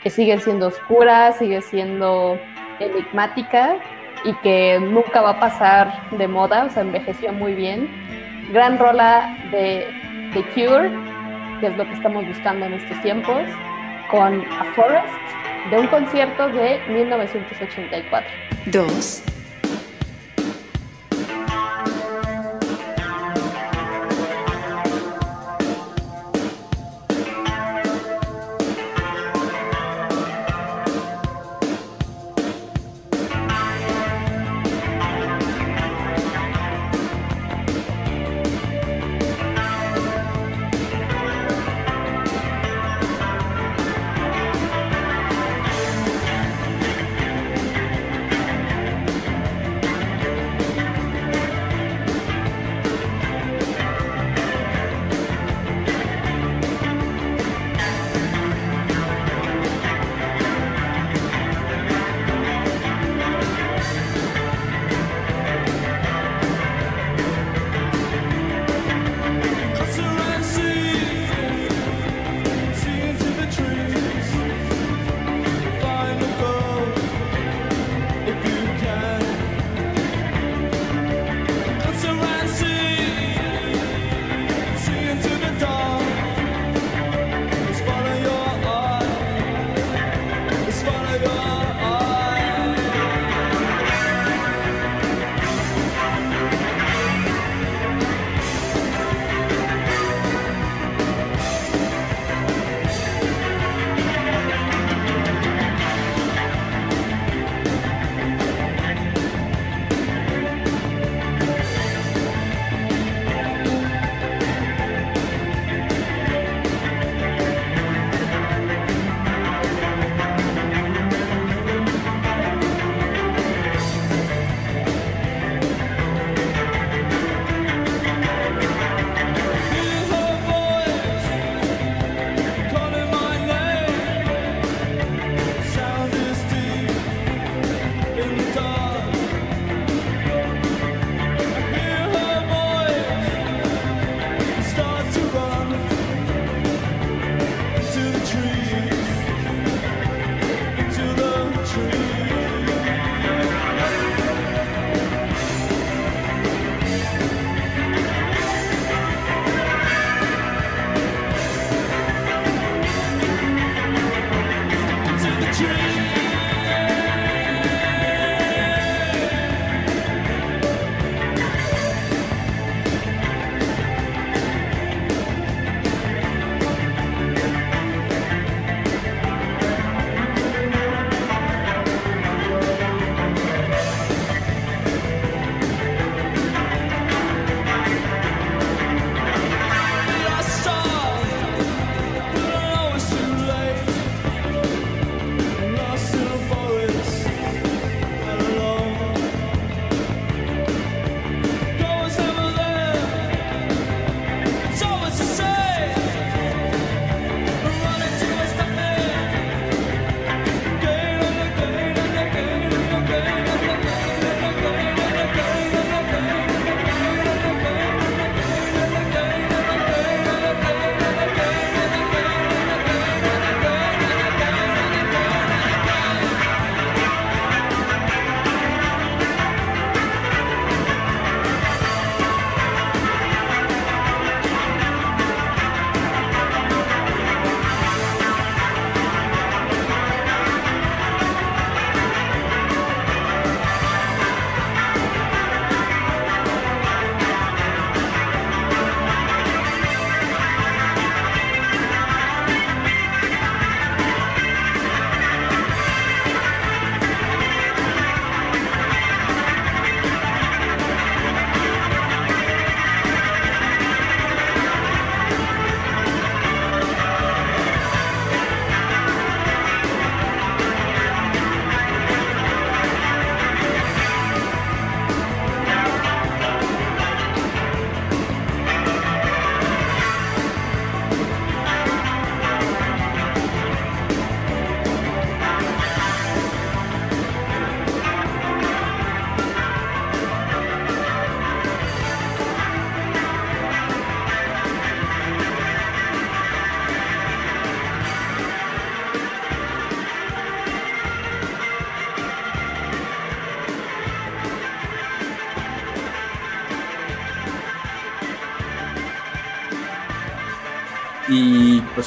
que sigue siendo oscura, sigue siendo enigmática y que nunca va a pasar de moda, o sea, envejeció muy bien. Gran rola de The Cure, que es lo que estamos buscando en estos tiempos, con A Forest, de un concierto de 1984. 2,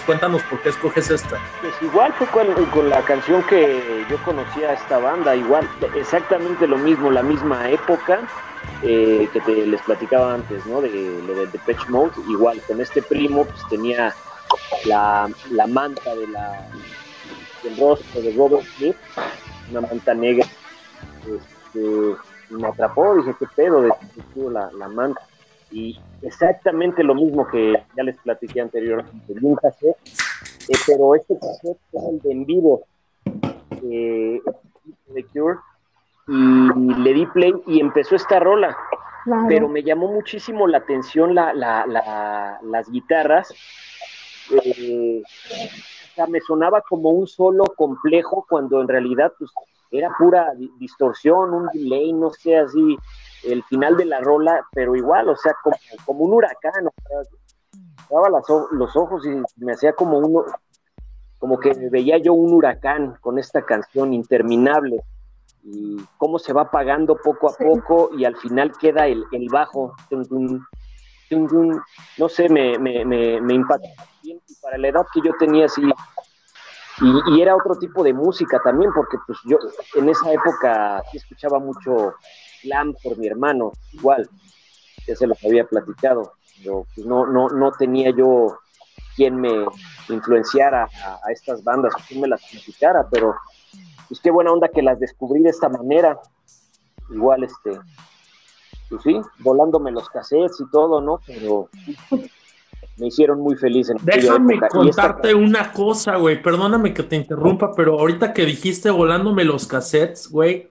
cuéntanos por qué escoges esta. Pues igual fue con, la canción que yo conocía a esta banda, igual, exactamente lo mismo, la misma época eh, que te les platicaba antes, ¿no? De lo del Depeche Mode, igual, con este primo pues tenía la, la manta de la, del rostro de Robert Smith, una manta negra, este, me atrapó, dije, qué pedo, de de la, la manta. Y exactamente lo mismo que ya les platiqué anteriormente, vi un cassette, eh, pero este cassette era el de en vivo eh, de Cure, y le di play y empezó esta rola, Claro. pero me llamó muchísimo la atención la, la, la- las guitarras. eh, o sea, me sonaba como un solo complejo cuando en realidad pues, era pura di- distorsión, un delay, no sé, así, el final de la rola, pero igual, o sea, como, como un huracán, o sea, cerraba las los ojos y me hacía como uno, como que veía yo un huracán con esta canción interminable y cómo se va apagando poco a Sí. poco y al final queda el, el bajo, no sé, me, me, me, me impactó bien y para la edad que yo tenía así y, y era otro tipo de música también porque pues yo en esa época sí escuchaba mucho glam por mi hermano igual ya se los había platicado pero pues no no no tenía yo quien me influenciara a, a estas bandas quien me las criticara pero pues qué buena onda que las descubrí de esta manera. Igual, este, pues sí, volándome los cassettes y todo, ¿no? Pero me hicieron muy feliz en Déjame esta- contarte una cosa, güey. Perdóname que te interrumpa, pero ahorita que dijiste volándome los cassettes, güey,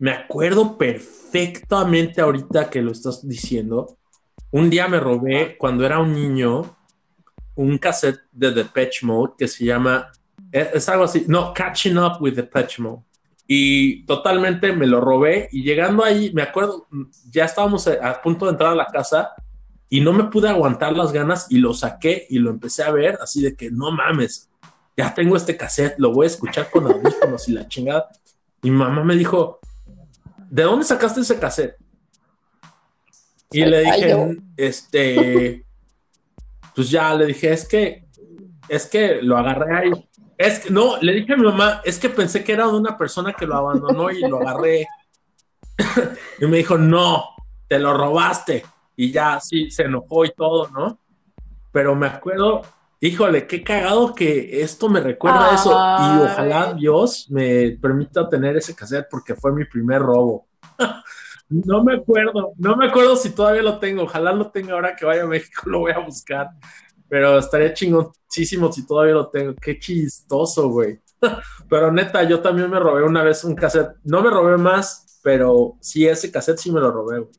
me acuerdo perfectamente ahorita que lo estás diciendo. Un día me robé, cuando era un niño, un cassette de Depeche Mode que se llama, es, es algo así, no, Catching Up with Depeche Mode. Y totalmente me lo robé y llegando ahí, me acuerdo, ya estábamos a, a punto de entrar a la casa y no me pude aguantar las ganas y lo saqué y lo empecé a ver así de que no mames, ya tengo este cassette, lo voy a escuchar con audífonos y la chingada. Y mi mamá me dijo, ¿de dónde sacaste ese cassette? Y le dije, este, pues ya le dije, es que, es que lo agarré ahí. Es que, no, le dije a mi mamá, es que pensé que era de una persona que lo abandonó y lo agarré. [LAUGHS] y me dijo, no, te lo robaste. Y ya, sí, se enojó y todo, ¿no? Pero me acuerdo, híjole, qué cagado que esto me recuerda a eso. Y ojalá Dios me permita tener ese cassette porque fue mi primer robo. [LAUGHS] No me acuerdo, no me acuerdo si todavía lo tengo. Ojalá lo tenga ahora que vaya a México, [LAUGHS] lo voy a buscar. Pero estaría chingoncísimo si todavía lo tengo. Qué chistoso, güey. [LAUGHS] Pero neta, yo también me robé una vez un cassette. No me robé más, pero sí, ese cassette sí me lo robé, güey.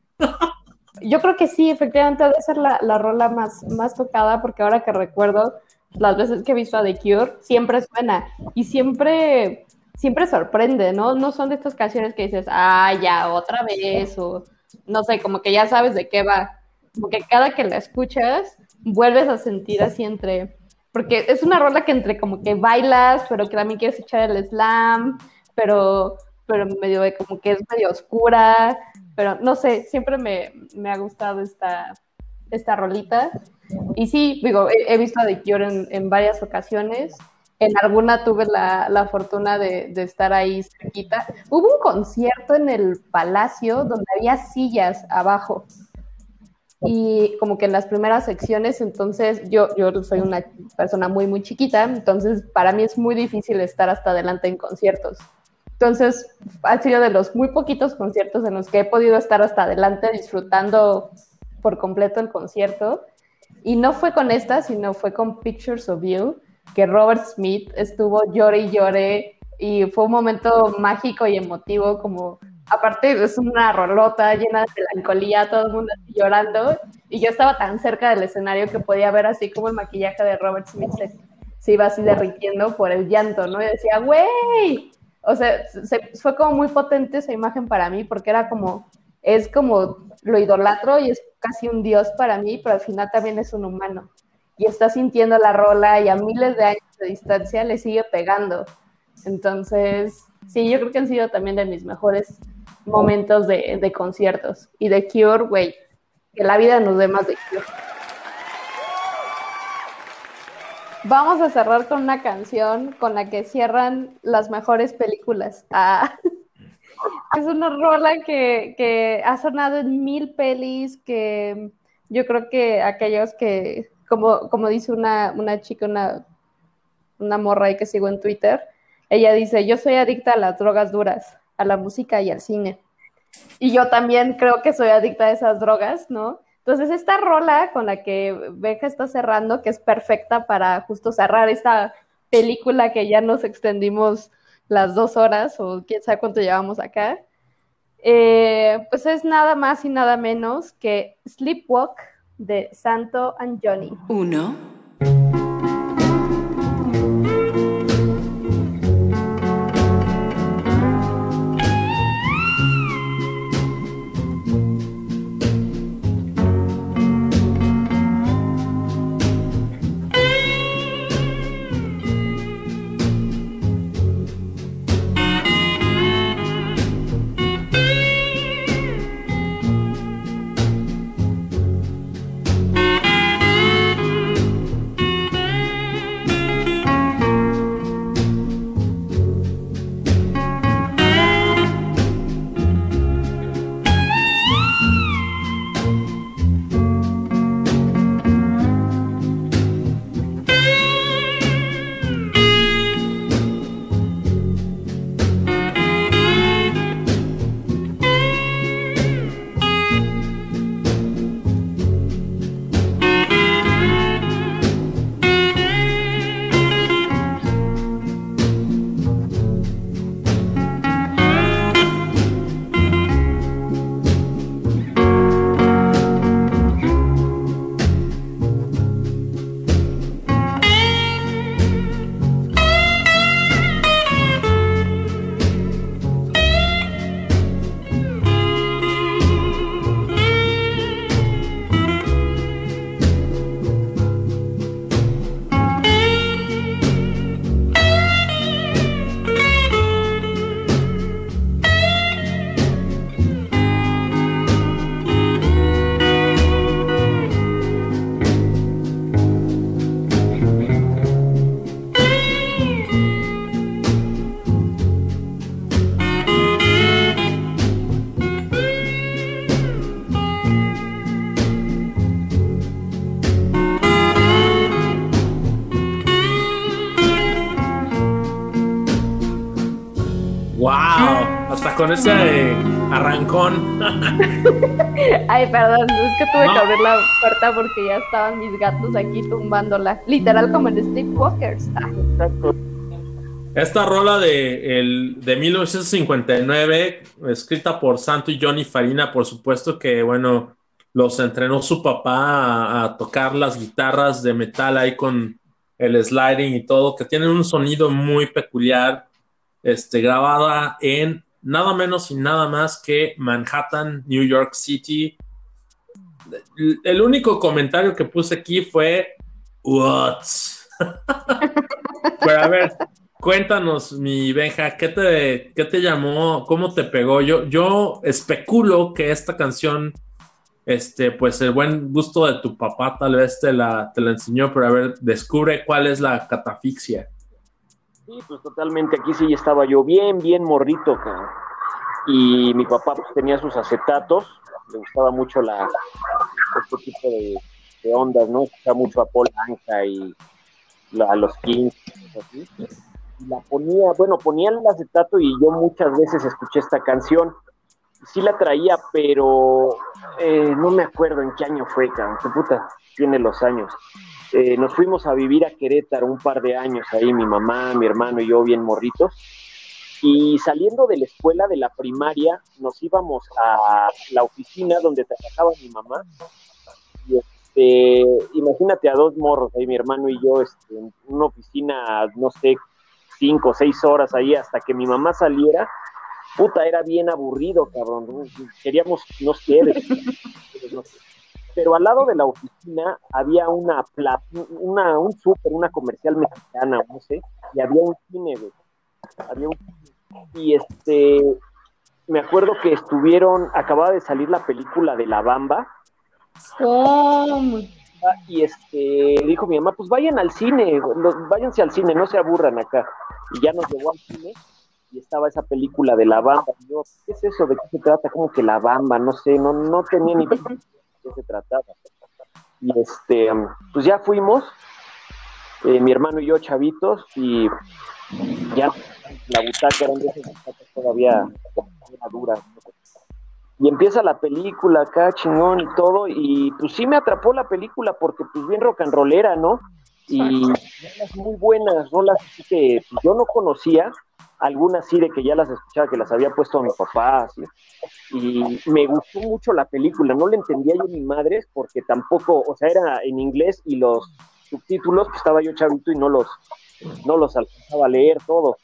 Yo creo que sí, efectivamente debe ser la, la rola más, más tocada, porque ahora que recuerdo, las veces que he visto a The Cure, siempre suena y siempre, siempre sorprende, ¿no? No son de estas canciones que dices, ah, ya, otra vez, o no sé, como que ya sabes de qué va. Como que cada que la escuchas, vuelves a sentir así entre, porque es una rola que entre como que bailas, pero que también quieres echar el slam, pero, pero medio como que es medio oscura, pero no sé, siempre me, me ha gustado esta, esta rolita. Y sí, digo, he, visto a The Cure en, en varias ocasiones. En alguna tuve la, la fortuna de, de estar ahí cerquita. Hubo un concierto en el Palacio donde había sillas abajo. Y como que en las primeras secciones, entonces yo, yo soy una persona muy, muy chiquita, entonces para mí es muy difícil estar hasta adelante en conciertos. Entonces, ha sido de los muy poquitos conciertos en los que he podido estar hasta adelante disfrutando por completo el concierto. Y no fue con esta, sino fue con Pictures of You, que Robert Smith estuvo llore y llore y fue un momento mágico y emotivo, como aparte es una rolota llena de melancolía, todo el mundo llorando y yo estaba tan cerca del escenario que podía ver así como el maquillaje de Robert Smith se, se iba así derritiendo por el llanto, ¿no? Y decía, güey, o sea, se, fue como muy potente esa imagen para mí porque era como, es como lo idolatro y es casi un dios para mí, pero al final también es un humano. Y está sintiendo la rola y a miles de años de distancia le sigue pegando. Entonces, sí, yo creo que han sido también de mis mejores momentos de, de conciertos. Y de Cure, güey, que la vida nos dé más de Cure. Vamos a cerrar con una canción con la que cierran las mejores películas. Ah. [LAUGHS] Es una rola que, que ha sonado en mil pelis, que yo creo que aquellos que, como, como dice una, una chica, una, una morra ahí que sigo en Twitter, ella dice, yo soy adicta a las drogas duras, a la música y al cine. Y yo también creo que soy adicta a esas drogas, ¿no? Entonces, esta rola con la que Benja está cerrando, que es perfecta para justo cerrar esta película que ya nos extendimos las dos horas o quién sabe cuánto llevamos acá, eh, pues es nada más y nada menos que Sleepwalk de Santo and Johnny. Uno, Ese eh, arrancón. [LAUGHS] Ay, perdón, es que tuve No. que abrir la puerta porque ya estaban mis gatos aquí tumbándola. Literal como en Sleepwalkers. Exacto. Esta rola de, el, de 1959, escrita por Santo y Johnny Farina, por supuesto que, bueno, los entrenó su papá a, a tocar las guitarras de metal ahí con el sliding y todo, que tienen un sonido muy peculiar, este, grabada en nada menos y nada más que Manhattan, New York City. El único comentario que puse aquí fue, what? [LAUGHS] Pero a ver, Cuéntanos, mi Benja, ¿qué te, qué te llamó? ¿Cómo te pegó? Yo, yo especulo que esta canción, este, pues el buen gusto de tu papá tal vez te la, te la enseñó, pero a ver, descubre cuál es la catafixia. Sí, pues totalmente. Aquí sí estaba yo bien, bien morrito, cabrón. Y mi papá pues, tenía sus acetatos. Le gustaba mucho la, este tipo de, ondas, ¿no? Escuchaba mucho a Paul Anka y a los Kings. así. Y la ponía, bueno, ponía el acetato y yo muchas veces escuché esta canción. Sí la traía, pero eh, no me acuerdo en qué año fue, cabrón. Qué puta tiene los años. Eh, nos fuimos a vivir a Querétaro un par de años ahí, mi mamá, mi hermano y yo bien morritos. Y saliendo de la escuela de la primaria, nos íbamos a la oficina donde trabajaba mi mamá. Y este, imagínate a dos morros ahí, mi hermano y yo, este, en una oficina, no sé, cinco o seis horas ahí hasta que mi mamá saliera. Puta, era bien aburrido, cabrón. Queríamos, no sé, [LAUGHS] pero al lado de la oficina había una, pla- una un súper, una comercial mexicana, no sé, y había un cine, güey. Había un y este me acuerdo que estuvieron, acababa de salir la película de La Bamba, ¿Cómo? y este dijo mi mamá, pues vayan al cine, los- váyanse al cine, no se aburran acá. Y ya nos llevó al cine y estaba esa película de la bamba. Y yo, ¿qué es eso? ¿De qué se trata? Como que la bamba, no sé, no, no tenía ni qué se trataba. Y este, pues ya fuimos, eh, mi hermano y yo chavitos, y ya la butaca eran de esas butacas todavía era dura. Y empieza la película acá, chingón y todo, y pues sí me atrapó la película porque pues bien rock and rollera, ¿no? Y rolas muy buenas, rolas que pues, yo no conocía, algunas sí de que ya las escuchaba, que las había puesto a mi papá, así. Y me gustó mucho la película, no le entendía yo ni madres porque tampoco, o sea, era en inglés y los subtítulos, pues estaba yo chavito y no los, no los alcanzaba a leer todo.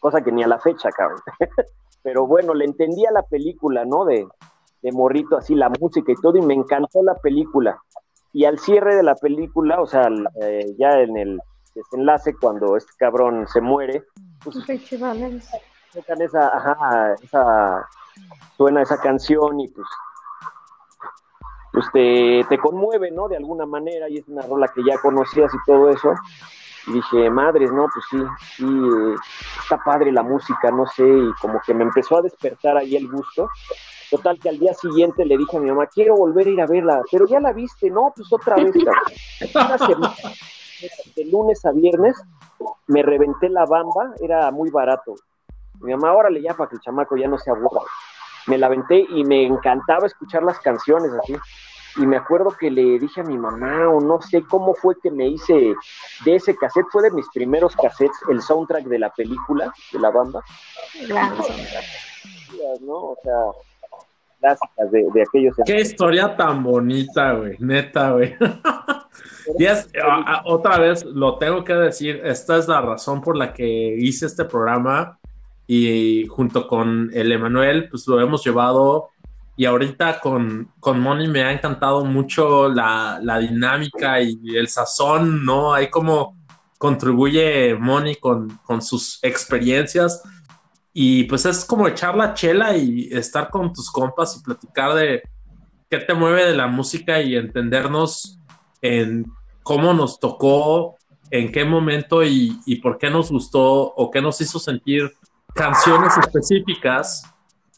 Cosa que ni a la fecha, cabrón. [LAUGHS] Pero bueno, le entendía la película, ¿no? De, de morrito, así la música y todo, y me encantó la película. Y al cierre de la película, o sea, eh, ya en el desenlace, cuando este cabrón se muere, pues esa, ajá, esa, suena esa canción y pues, pues te, te conmueve, ¿no? De alguna manera, y es una rola que ya conocías y todo eso. Y dije, madres, no, pues sí, sí, está padre la música, no sé, y como que me empezó a despertar ahí el gusto. Total que al día siguiente le dije a mi mamá, quiero volver a ir a verla, pero ya la viste, no, pues otra vez, cabrón. Una semana, de lunes a viernes, me reventé la bamba, era muy barato. Mi mamá, órale ya para que el chamaco ya no se aburra. Me la aventé y me encantaba escuchar las canciones así. Y me acuerdo que le dije a mi mamá, o no sé cómo fue que me hice de ese cassette, fue de mis primeros cassettes, el soundtrack de la película, de la banda. Gran ¿no? O sea, clásicas de, de aquellos. Qué historia tan bonita, güey, neta, güey. [LAUGHS] y es, a- a- otra vez lo tengo que decir, esta es la razón por la que hice este programa y junto con el Emanuel, pues lo hemos llevado y ahorita con, con Moni me ha encantado mucho la, la dinámica y el sazón, ¿no? Ahí como contribuye Moni con, con sus experiencias y pues es como echar la chela y estar con tus compas y platicar de qué te mueve de la música y entendernos en cómo nos tocó, en qué momento y, y por qué nos gustó o qué nos hizo sentir canciones específicas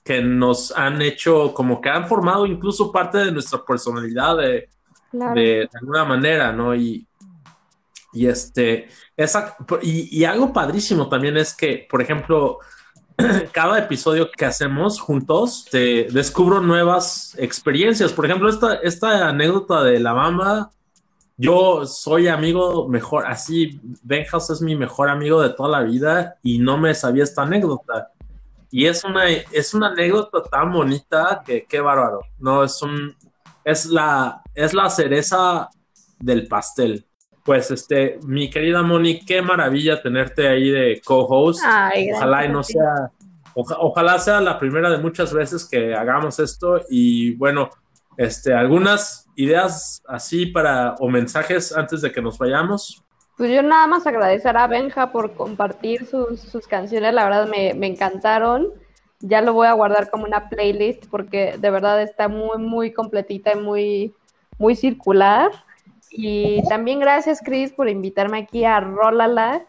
que nos han hecho, como que han formado incluso parte de nuestra personalidad de, Claro. de, de alguna manera, ¿no? Y, y este, esa, y, y algo padrísimo también es que, por ejemplo, [CLEARS THROAT] cada episodio que hacemos juntos, te descubro nuevas experiencias. Por ejemplo, esta, esta anécdota de la bamba, yo soy amigo mejor, así, Benjas es mi mejor amigo de toda la vida y no me sabía esta anécdota. Y es una, es una anécdota tan bonita que qué bárbaro. No, es un, es la, es la cereza del pastel. Pues este, mi querida Moni, qué maravilla tenerte ahí de co-host. Ojalá y no sea, oja- ojalá sea la primera de muchas veces que hagamos esto. Y bueno, este, algunas ideas así para o mensajes antes de que nos vayamos. Pues yo nada más agradecer a Benja por compartir sus, sus canciones, la verdad me, me encantaron. Ya lo voy a guardar como una playlist porque de verdad está muy, muy completita y muy, muy circular. Y también gracias, Chris, por invitarme aquí a Rólala,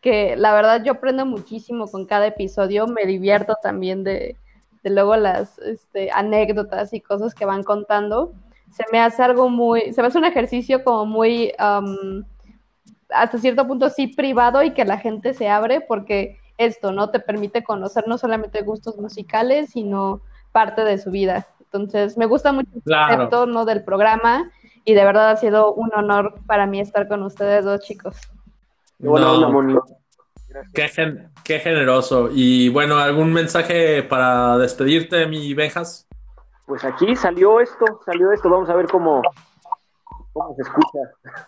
que la verdad yo aprendo muchísimo con cada episodio, me divierto también de, de luego las este, anécdotas y cosas que van contando. Se me hace algo muy, se me hace un ejercicio como muy... um, hasta cierto punto sí privado y que la gente se abre porque esto no te permite conocer no solamente gustos musicales, sino parte de su vida. Entonces, me gusta mucho el Claro. concepto ¿no? del programa y de verdad ha sido un honor para mí estar con ustedes dos chicos. No. Moni. Qué, gen- qué generoso. Y bueno, ¿algún mensaje para despedirte, mi Benjas? Pues aquí salió esto, salió esto, vamos a ver cómo, cómo se escucha. [LAUGHS]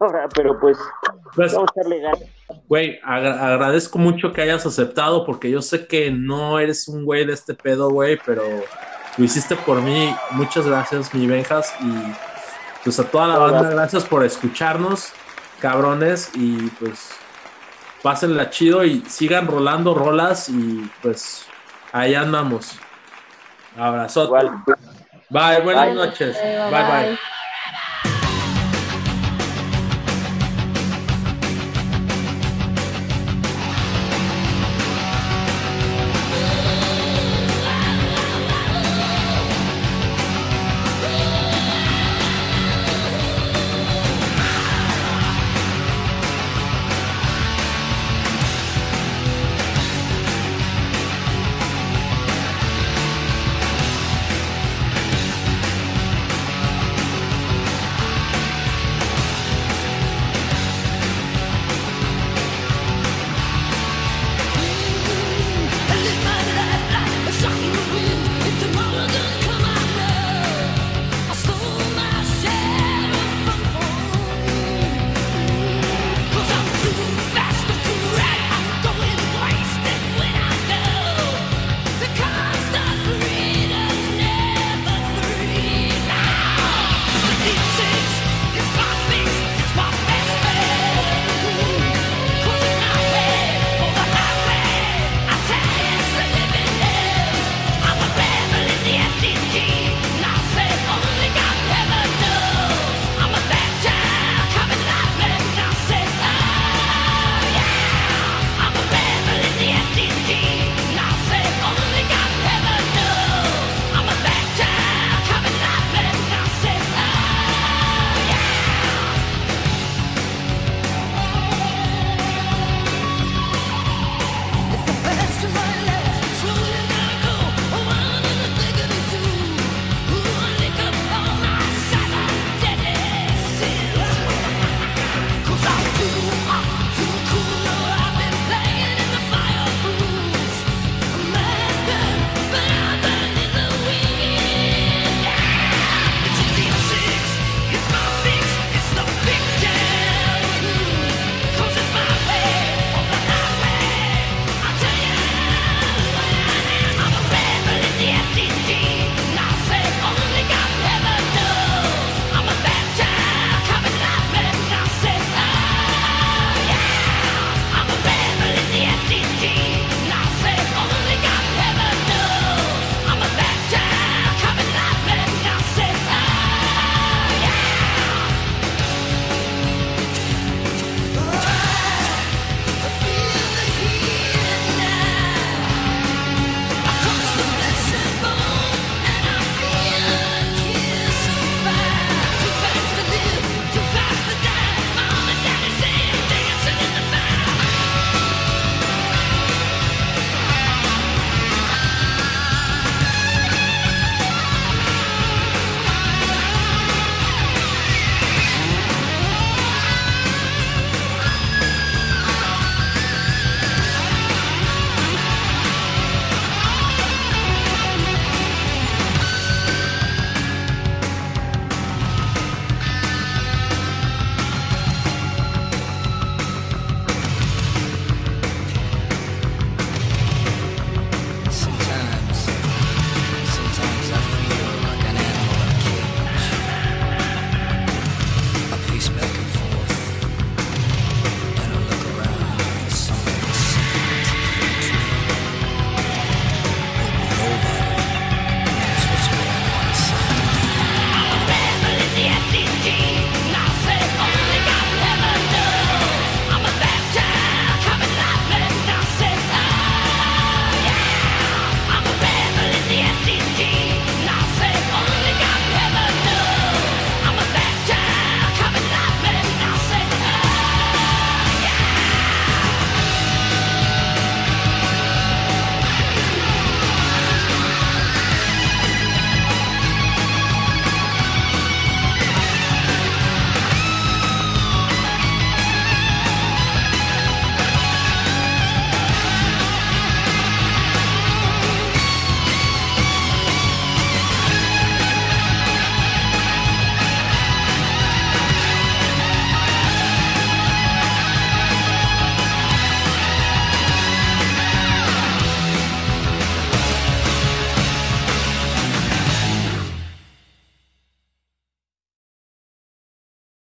Ahora, pero pues Pues, vamos a echarle ganas. güey, agra- agradezco mucho que hayas aceptado porque yo sé que no eres un güey de este pedo, güey, pero lo hiciste por mí. Muchas gracias, mi Benjas. Y pues a toda la banda, gracias por escucharnos, cabrones. Y pues pásenla chido y sigan rolando rolas y pues ahí andamos. Abrazote. Bye, buenas Bye. noches. Bye. bye.